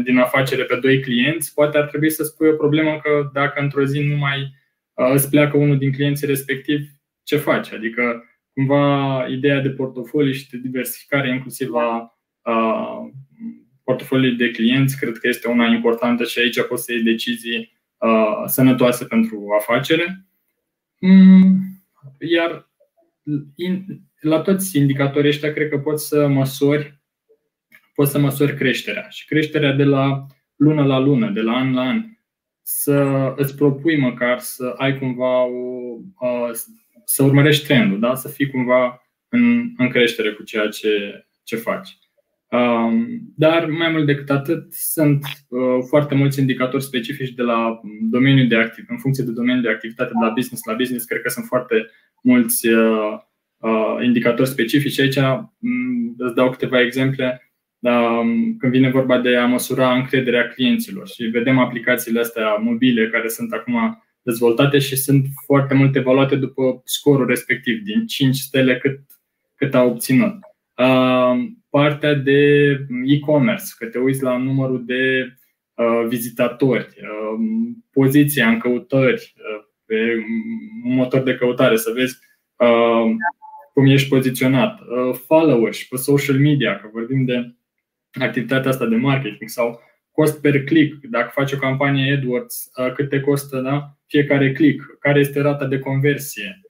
80% din afacere pe doi clienți, poate ar trebui să spui o problemă că dacă într-o zi nu mai îți pleacă unul din clienții respectiv, ce faci? Adică cumva ideea de portofoliu și de diversificare inclusiv a, a portofoliului de clienți cred că este una importantă și aici poți să iei decizii uh, sănătoase pentru afacere. Mm, iar in, la toți indicatorii ăștia cred că poți să măsori poți să măsori creșterea și creșterea de la lună la lună, de la an la an. Să îți propui măcar să ai cumva o, uh, să urmărești trendul, da? să fii cumva în, în creștere cu ceea ce, ce faci. Um, dar mai mult decât atât, sunt uh, foarte mulți indicatori specifici de la domeniul de activ, în funcție de domeniul de activitate, de la business la business, cred că sunt foarte mulți uh, uh, indicatori specifici. Aici um, îți dau câteva exemple. Um, când vine vorba de a măsura încrederea clienților și vedem aplicațiile astea mobile care sunt acum dezvoltate și sunt foarte multe evaluate după scorul respectiv, din 5 stele cât, cât au obținut. Partea de e-commerce, că te uiți la numărul de vizitatori, poziția în căutări, pe un motor de căutare, să vezi cum ești poziționat, followers pe social media, că vorbim de activitatea asta de marketing sau cost per click, dacă faci o campanie AdWords, cât te costă da? fiecare click, care este rata de conversie,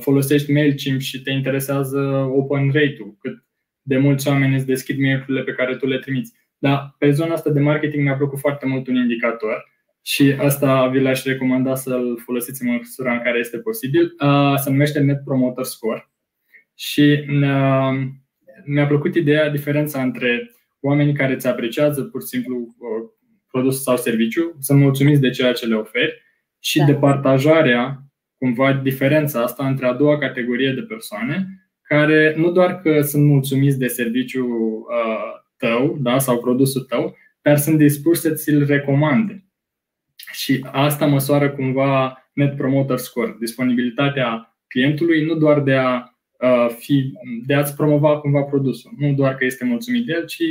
folosești MailChimp și te interesează open rate-ul, cât de mulți oameni îți deschid mail pe care tu le trimiți. Dar pe zona asta de marketing mi-a plăcut foarte mult un indicator și asta vi l-aș recomanda să-l folosiți în măsura în care este posibil. Se numește Net Promoter Score și mi-a plăcut ideea, diferența între oamenii care îți apreciază pur și simplu produs sau serviciu, sunt mulțumiți de ceea ce le oferi și da. de partajarea, cumva, diferența asta între a doua categorie de persoane care nu doar că sunt mulțumiți de serviciul uh, tău da, sau produsul tău, dar sunt dispuși să ți-l recomande. Și asta măsoară cumva Net Promoter Score, disponibilitatea clientului nu doar de a uh, fi, de a-ți promova cumva produsul, nu doar că este mulțumit de el, ci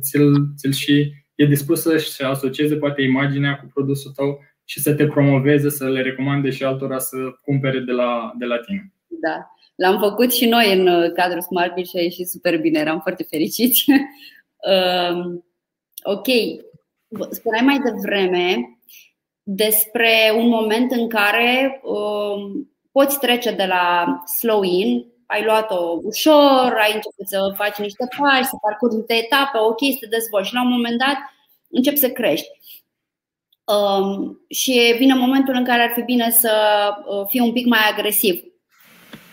ți-l, ți-l și e dispus să-și asocieze poate imaginea cu produsul tău și să te promoveze, să le recomande și altora să cumpere de la, de la tine. Da. L-am făcut și noi în uh, cadrul Smart și a ieșit super bine, eram foarte fericiți. Um, ok, spuneai mai devreme despre un moment în care um, poți trece de la slow in, ai luat-o ușor, ai început să faci niște pași, să parcurgi niște etape, ok, să te dezvolți și la un moment dat începi să crești. Um, și vine momentul în care ar fi bine să uh, fii un pic mai agresiv.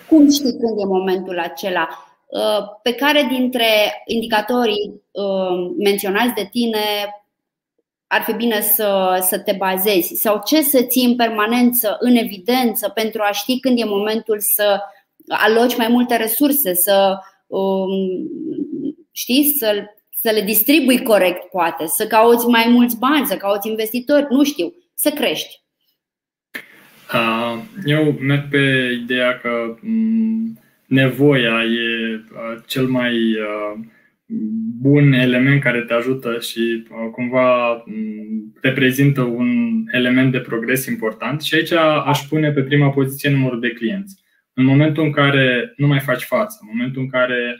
Cum știi când e momentul acela? Uh, pe care dintre indicatorii uh, menționați de tine ar fi bine să, să te bazezi? Sau ce să ții în permanență, în evidență, pentru a ști când e momentul să aloci mai multe resurse, să um, știi, să să le distribui corect, poate, să cauți mai mulți bani, să cauți investitori, nu știu, să crești. Eu merg pe ideea că mm, nevoia e cel mai bun element care te ajută și cumva mm, te prezintă un element de progres important și aici aș pune pe prima poziție numărul de clienți. În momentul în care nu mai faci față, în momentul în care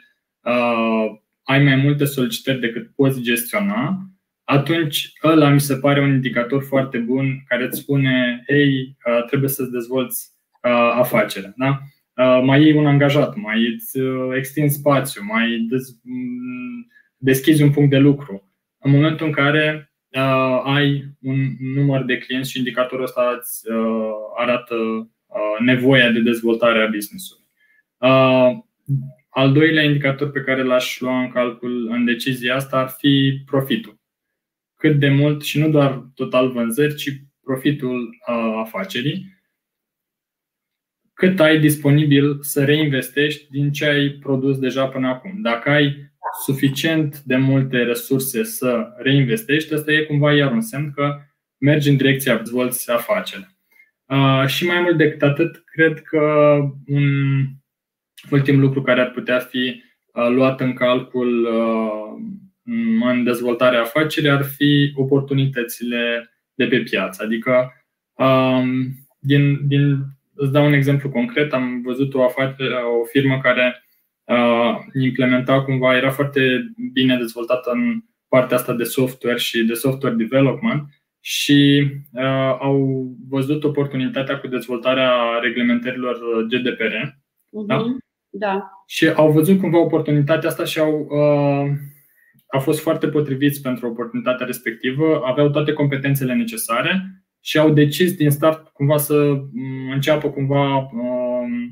ai mai multe solicitări decât poți gestiona, atunci ăla mi se pare un indicator foarte bun care îți spune, hei, uh, trebuie să-ți dezvolți uh, afacerea. Da? Uh, mai iei un angajat, mai îți extinzi spațiu, mai mm, deschizi un punct de lucru. În momentul în care ai un număr de clienți și indicatorul ăsta îți arată nevoia de dezvoltare a business-ului. Al doilea indicator pe care l-aș lua în calcul în decizia asta ar fi profitul. Cât de mult, și nu doar total vânzări, ci profitul afacerii, cât ai disponibil să reinvestești din ce ai produs deja până acum. Dacă ai suficient de multe resurse să reinvestești, asta e cumva iar un semn că mergi în direcția dezvolți afacerea. Și mai mult decât atât, cred că un ultim lucru care ar putea fi luat în calcul în dezvoltarea afacerii ar fi oportunitățile de pe piață. Adică, din, din, îți dau un exemplu concret, am văzut o, afacere, o firmă care implementa cumva, era foarte bine dezvoltată în partea asta de software și de software development și uh, au văzut oportunitatea cu dezvoltarea reglementărilor GDPR. Uh-huh. Da? da. Și au văzut cumva oportunitatea asta și au, uh, au fost foarte potriviți pentru oportunitatea respectivă, aveau toate competențele necesare și au decis din start cumva să înceapă cumva uh,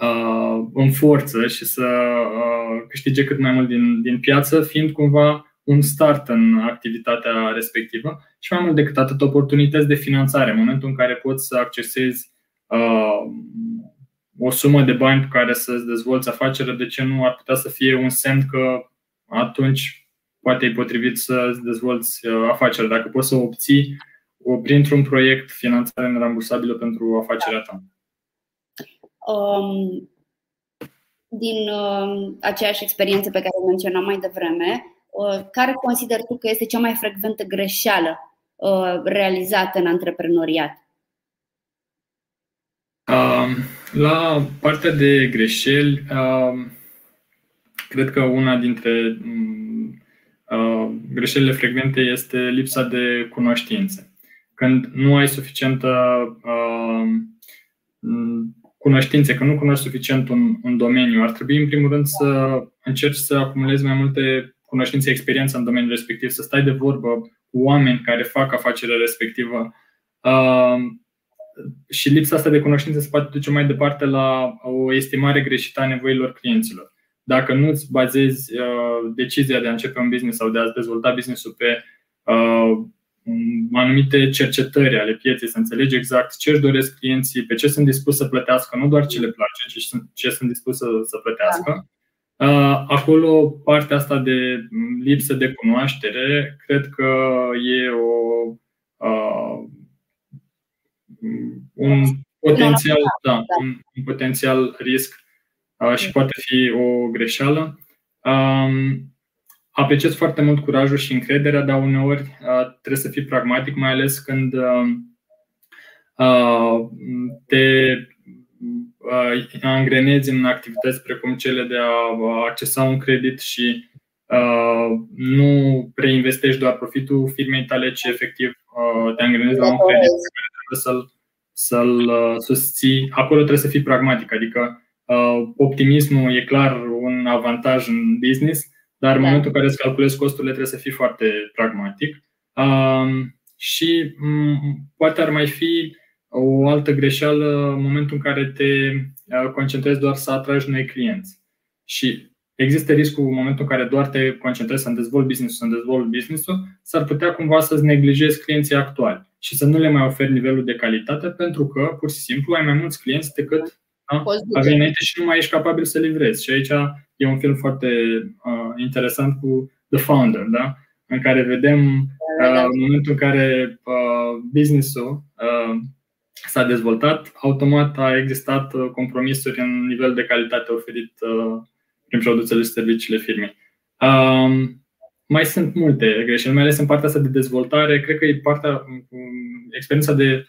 uh, în forță și să uh, câștige cât mai mult din, din piață, fiind cumva un start în activitatea respectivă și mai mult decât atât oportunități de finanțare. În momentul în care poți să accesezi uh, o sumă de bani pe care să-ți dezvolți afacerea, de ce nu ar putea să fie un semn că atunci poate e potrivit să-ți dezvolți uh, afacerea, dacă poți să obții printr-un proiect finanțare nerambursabilă pentru afacerea ta. Um, din uh, aceeași experiență pe care o menționam mai devreme, uh, care consider tu că este cea mai frecventă greșeală uh, realizată în antreprenoriat? Uh, la partea de greșeli, uh, cred că una dintre uh, greșelile frecvente este lipsa de cunoștințe. Când nu ai suficientă uh, cunoștințe, că nu cunoști suficient un, un domeniu. Ar trebui, în primul rând, să încerci să acumulezi mai multe cunoștințe, experiență în domeniul respectiv, să stai de vorbă cu oameni care fac afacerea respectivă. Uh, și lipsa asta de cunoștințe se poate duce mai departe la o estimare greșită a nevoilor clienților. Dacă nu îți bazezi uh, decizia de a începe un business sau de a dezvolta businessul pe uh, anumite cercetări ale pieței, să înțelegi exact ce își doresc clienții, pe ce sunt dispus să plătească, nu doar ce le place, ci ce sunt dispus să, să plătească. Da. Acolo, partea asta de lipsă de cunoaștere, cred că e o, un potențial, da, un, un potențial risc și poate fi o greșeală. Apreciez foarte mult curajul și încrederea, dar uneori uh, trebuie să fii pragmatic, mai ales când uh, uh, te angrenezi în activități precum cele de a accesa un credit și nu reinvestești doar profitul firmei tale, ci efectiv te angrenezi la un credit pe care trebuie să-l, să-l susții. Acolo trebuie să fii pragmatic, adică optimismul e clar un avantaj în business, dar în da. momentul în care îți calculezi costurile, trebuie să fii foarte pragmatic. Um, și um, poate ar mai fi o altă greșeală în momentul în care te uh, concentrezi doar să atragi noi clienți. Și există riscul în momentul în care doar te concentrezi să dezvolți business-ul, să dezvolți business-ul, s-ar putea cumva să-ți neglijezi clienții actuali și să nu le mai oferi nivelul de calitate pentru că, pur și simplu, ai mai mulți clienți decât da? aveai înainte și nu mai ești capabil să livrezi. Și aici e un film foarte uh, interesant cu The Founder, da? în care vedem uh, în momentul în care uh, business-ul uh, s-a dezvoltat, automat a existat uh, compromisuri în nivel de calitate oferit uh, prin produsele și serviciile firmei. Uh, mai sunt multe greșeli, mai ales în partea asta de dezvoltare. Cred că e partea, um, experiența de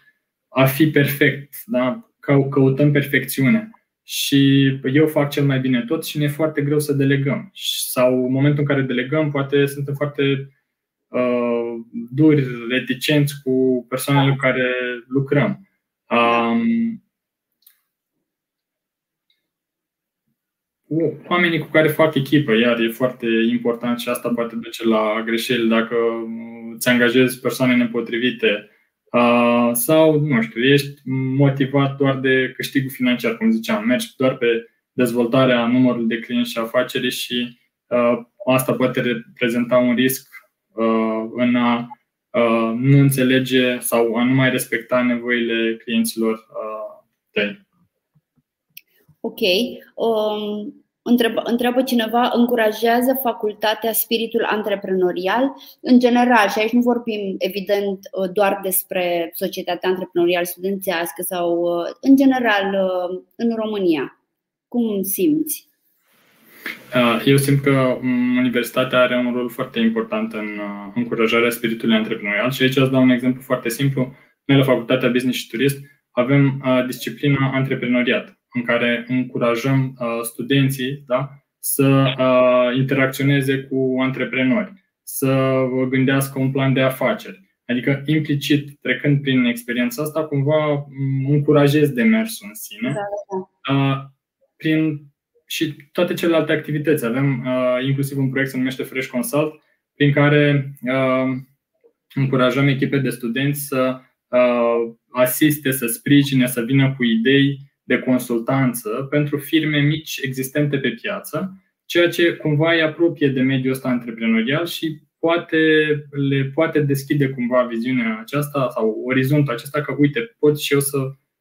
a fi perfect, da? căutăm perfecțiune și eu fac cel mai bine tot și ne e foarte greu să delegăm. Sau în momentul în care delegăm, poate suntem foarte uh, duri, reticenți cu persoanele cu care lucrăm. Um, oamenii cu care fac echipă, iar e foarte important și asta poate duce la greșeli dacă îți angajezi persoane nepotrivite. Sau, nu știu, ești motivat doar de câștigul financiar, cum ziceam, mergi doar pe dezvoltarea numărului de clienți și afaceri și asta poate reprezenta un risc în a nu înțelege sau a nu mai respecta nevoile clienților tăi. Ok. Um, Întreabă, întreabă cineva, încurajează facultatea spiritul antreprenorial? În general, și aici nu vorbim evident doar despre societatea antreprenorial studențească sau în general în România. Cum simți? Eu simt că universitatea are un rol foarte important în încurajarea spiritului antreprenorial și aici îți dau un exemplu foarte simplu. Noi la Facultatea Business și Turist avem disciplina antreprenoriat în care încurajăm uh, studenții da, să uh, interacționeze cu antreprenori, să gândească un plan de afaceri. Adică, implicit, trecând prin experiența asta, cumva încurajez demersul în sine. Da, da. Uh, prin și toate celelalte activități. Avem inclusiv un proiect se numește Fresh Consult, prin care încurajăm echipe de studenți să asiste, să sprijine, să vină cu idei de consultanță pentru firme mici existente pe piață, ceea ce cumva îi apropie de mediul ăsta antreprenorial și poate, le poate deschide cumva viziunea aceasta sau orizontul acesta că, uite, pot și eu să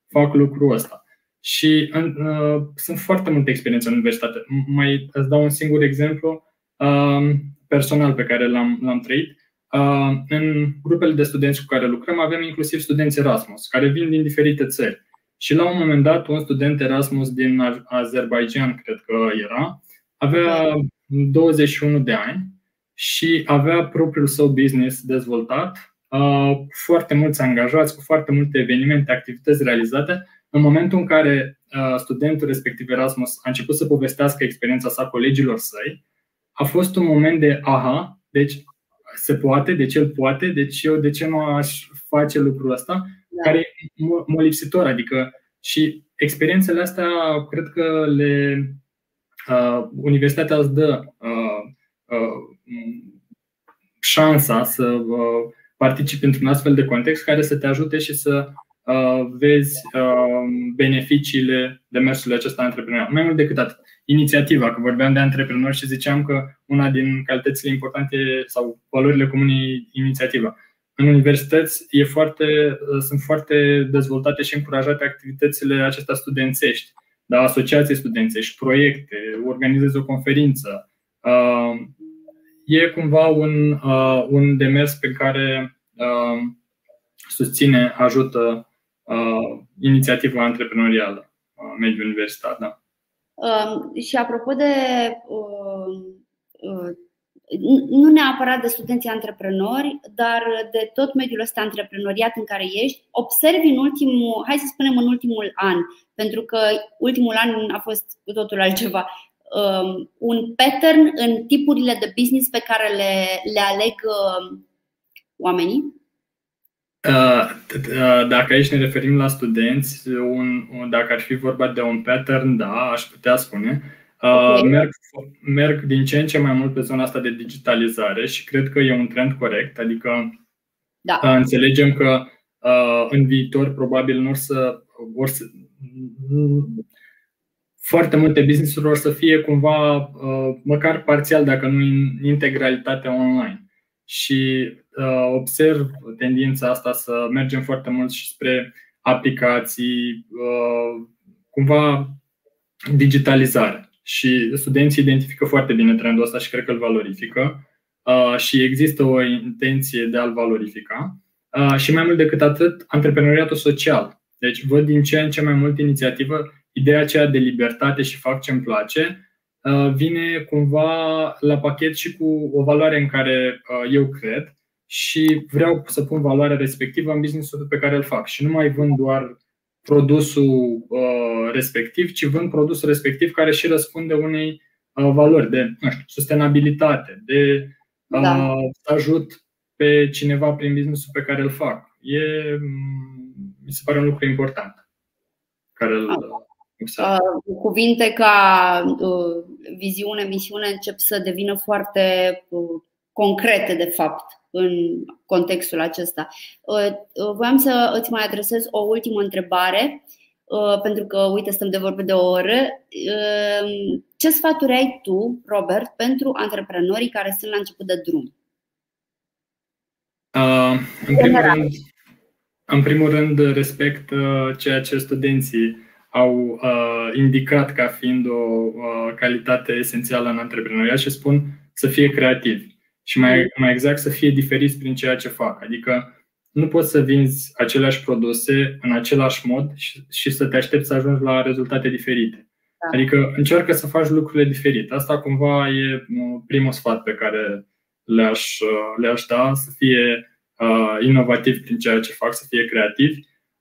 fac lucrul ăsta. Și uh, sunt foarte multe experiențe în universitate. Mai îți dau un singur exemplu uh, personal pe care l-am, l-am trăit. Uh, în grupele de studenți cu care lucrăm avem inclusiv studenți Erasmus, care vin din diferite țări. Și la un moment dat, un student Erasmus din Azerbaijan, cred că era, avea 21 de ani și avea propriul său business dezvoltat, foarte mulți angajați, cu foarte multe evenimente, activități realizate. În momentul în care studentul respectiv Erasmus a început să povestească experiența sa colegilor săi, a fost un moment de aha, deci se poate, deci el poate, deci eu de ce nu aș face lucrul ăsta? da. care e molipsitor. Adică și experiențele astea cred că le uh, universitatea îți dă uh, uh, șansa să uh, participi într-un astfel de context care să te ajute și să uh, vezi uh, beneficiile demersului acesta antreprenorial. Mai mult decât atât, inițiativa, că vorbeam de antreprenori și ziceam că una din calitățile importante sau valorile comune e inițiativa în universități e foarte, sunt foarte dezvoltate și încurajate activitățile acestea studențești, da, asociații studențești, proiecte, organizezi o conferință. Uh, e cumva un, uh, un demers pe care uh, susține, ajută inițiativa antreprenorială a mediului universitar. Da. Um, și apropo de nu neapărat de studenții antreprenori, dar de tot mediul ăsta antreprenoriat în care ești, observi în ultimul, hai să spunem în ultimul an, pentru că ultimul an a fost cu totul altceva, um, un pattern în tipurile de business pe care le, le aleg um, oamenii? Uh, uh, dacă aici ne referim la studenți, un, dacă ar fi vorba de un pattern, da, aș putea spune. Okay. Merg, merg din ce în ce mai mult pe zona asta de digitalizare și cred că e un trend corect. Adică da. înțelegem că în viitor probabil nu or să, or să foarte multe business-uri or să fie cumva măcar parțial, dacă nu în integralitate online. Și observ tendința asta să mergem foarte mult și spre aplicații, cumva digitalizare și studenții identifică foarte bine trendul ăsta și cred că îl valorifică uh, și există o intenție de a-l valorifica. Uh, și mai mult decât atât, antreprenoriatul social. Deci văd din ce în ce mai mult inițiativă, ideea aceea de libertate și fac ce îmi place, uh, vine cumva la pachet și cu o valoare în care eu cred și vreau să pun valoarea respectivă în businessul pe care îl fac și nu mai vând doar produsul uh, respectiv, ci vând produsul respectiv care și răspunde unei uh, valori de nu știu, sustenabilitate, de uh, da. să ajut pe cineva prin businessul pe care îl fac. E, mm, mi se pare un lucru important care îl uh, Cuvinte ca uh, viziune, misiune încep să devină foarte uh, concrete, de fapt în contextul acesta. Uh, uh, voiam să îți mai adresez o ultimă întrebare, uh, pentru că, uite, stăm de vorbă de o oră. Ce sfaturi ai tu, Robert, pentru antreprenorii care sunt la început de drum? Uh, în, primul rând, în primul rând, respect ceea ce studenții au uh, indicat ca fiind o uh, calitate esențială în antreprenoriat și spun să fie creativi și mai, mai exact să fie diferiți prin ceea ce fac. Adică nu poți să vinzi aceleași produse în același mod și, și să te aștepți să ajungi la rezultate diferite. Da. Adică încearcă să faci lucrurile diferite. Asta cumva e primul sfat pe care le-aș, le-aș da, să fie uh, inovativ prin ceea ce fac, să fie creativ,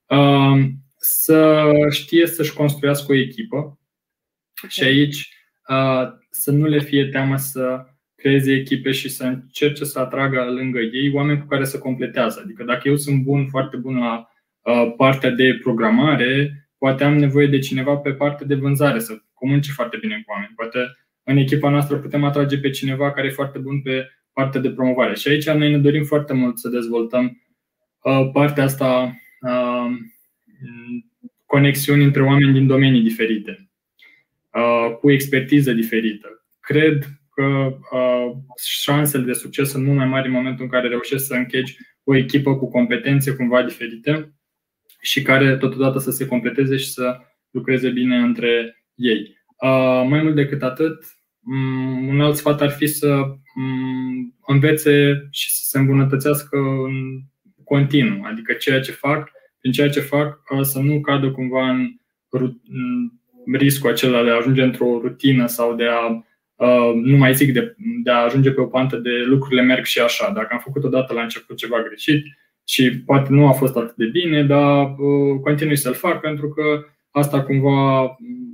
uh, să știe să-și construiască o echipă okay. și aici uh, să nu le fie teamă să creeze echipe și să încerce să atragă lângă ei oameni cu care să completează. Adică dacă eu sunt bun, foarte bun la uh, partea de programare, poate am nevoie de cineva pe partea de vânzare, să comunice foarte bine cu oameni. Poate în echipa noastră putem atrage pe cineva care e foarte bun pe partea de promovare. Și aici noi ne dorim foarte mult să dezvoltăm uh, partea asta, uh, conexiuni între oameni din domenii diferite, uh, cu expertiză diferită. Cred că uh, șansele de succes sunt mult mai mari în momentul în care reușești să închegi o echipă cu competențe cumva diferite și care totodată să se completeze și să lucreze bine între ei. Uh, mai mult decât atât, um, un alt sfat ar fi să um, învețe și să se îmbunătățească în continuu, adică ceea ce fac, prin ceea ce fac, uh, să nu cadă cumva în, în riscul acela de a ajunge într-o rutină sau de a Uh, nu mai zic de, de a ajunge pe o pantă de lucrurile merg și așa. Dacă am făcut odată la început ceva greșit și poate nu a fost atât de bine, dar uh, continui să-l fac pentru că asta cumva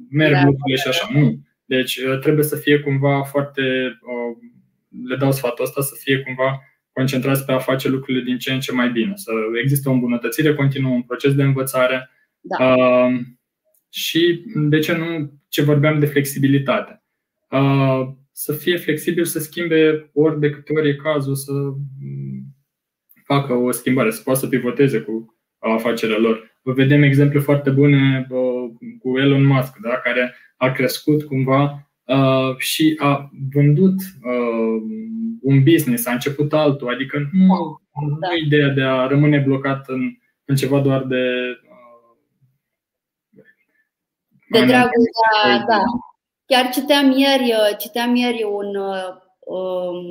merg da. lucrurile și așa. Nu. Deci uh, trebuie să fie cumva foarte, uh, le dau sfatul ăsta, să fie cumva concentrați pe a face lucrurile din ce în ce mai bine. Să există o îmbunătățire continuă, un proces de învățare. Da. Uh, și, de ce nu, ce vorbeam de flexibilitate să fie flexibil, să schimbe ori de câte ori e cazul să mm, facă o schimbare, să poată să pivoteze cu afacerea lor. Vă vedem exemple foarte bune cu Elon Musk, da? care a crescut cumva și a vândut un business, a început altul, adică nu, da. nu ideea de a rămâne blocat în, în ceva doar de de dragul, da, da. Chiar citeam ieri, uh, citeam ieri un uh, um,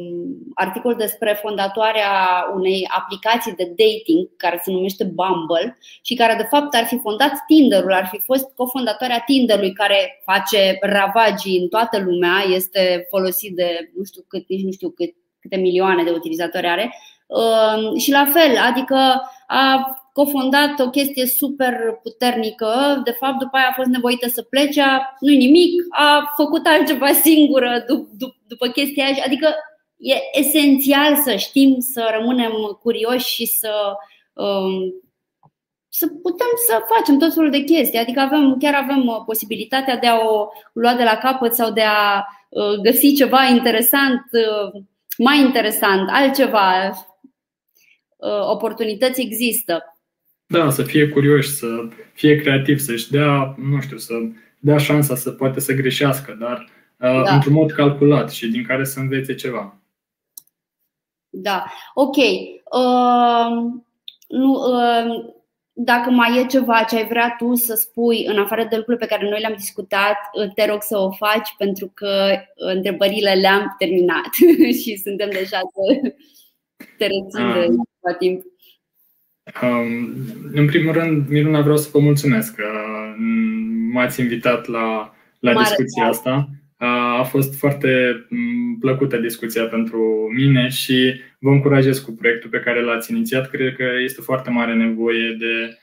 articol despre fondatoarea unei aplicații de dating care se numește Bumble și care de fapt ar fi fondat Tinderul, ar fi fost cofondatoarea Tinderului care face ravagii în toată lumea, este folosit de nu știu cât, nici nu știu cât, câte milioane de utilizatori are. Um, și la fel, adică a cofondat o chestie super puternică. De fapt, după aia a fost nevoită să plece, nu nimic, a făcut altceva singură dup- după chestia aia. Adică e esențial să știm să rămânem curioși și să um, să putem să facem tot felul de chestii. Adică avem, chiar avem uh, posibilitatea de a o lua de la capăt sau de a uh, găsi ceva interesant, uh, mai interesant, altceva. Oportunități există. Da, să fie curioși, să fie creativ, să-și dea, nu știu, să dea șansa să poate să greșească, dar uh, da. într-un mod calculat și din care să învețe ceva. Da, ok. Uh, nu, uh, dacă mai e ceva ce ai vrea tu să spui în afară de lucrurile pe care noi le-am discutat, uh, te rog să o faci pentru că întrebările le-am terminat și suntem deja să te rețin de uh. timp. Um, în primul rând, Miruna, vreau să vă mulțumesc că m-ați invitat la, la discuția asta. A fost foarte plăcută discuția pentru mine și vă încurajez cu proiectul pe care l-ați inițiat. Cred că este foarte mare nevoie de,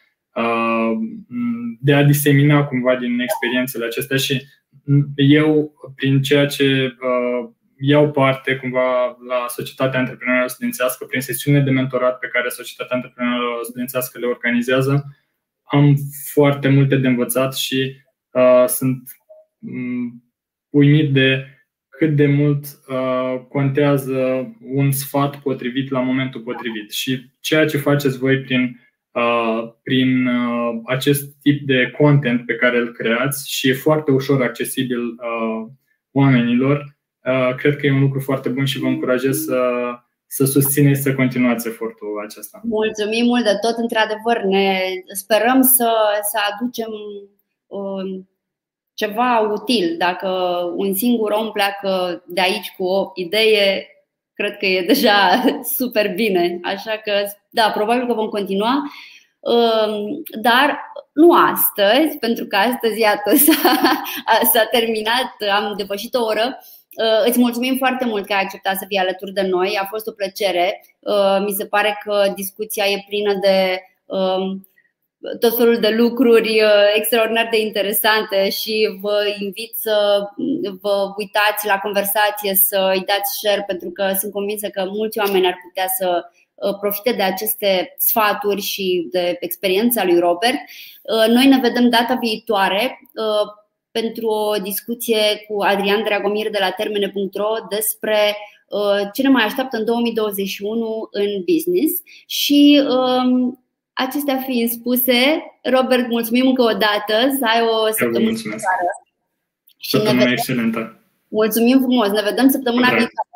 de a disemina cumva din experiențele acestea și eu, prin ceea ce iau parte cumva la societatea antreprenorială studențească prin sesiunile de mentorat pe care societatea antreprenorială studențească le organizează. Am foarte multe de învățat și uh, sunt um, uimit de cât de mult uh, contează un sfat potrivit la momentul potrivit. Și ceea ce faceți voi prin, uh, prin uh, acest tip de content pe care îl creați și e foarte ușor accesibil uh, oamenilor, Uh, cred că e un lucru foarte bun și vă încurajez să, să susțineți, să continuați efortul acesta. Mulțumim mult de tot, într-adevăr. Ne sperăm să, să aducem ceva util. Dacă un singur om pleacă de aici cu o idee, cred că e deja super bine. Așa că, da, probabil că vom continua. Dar nu astăzi, pentru că astăzi, iată, s-a, s-a terminat, am depășit o oră. Îți mulțumim foarte mult că ai acceptat să fii alături de noi. A fost o plăcere. Mi se pare că discuția e plină de tot felul de lucruri extraordinar de interesante și vă invit să vă uitați la conversație, să îi dați share pentru că sunt convinsă că mulți oameni ar putea să Uh, profite de aceste sfaturi și de experiența lui Robert. Uh, noi ne vedem data viitoare uh, pentru o discuție cu Adrian Dragomir de la termene.ro despre ce ne mai așteaptă în 2021 în business și um, acestea fiind spuse, Robert, mulțumim încă o dată, să ai o săptămână excelentă. Săptămână excelentă. Mulțumim frumos, ne vedem săptămâna viitoare.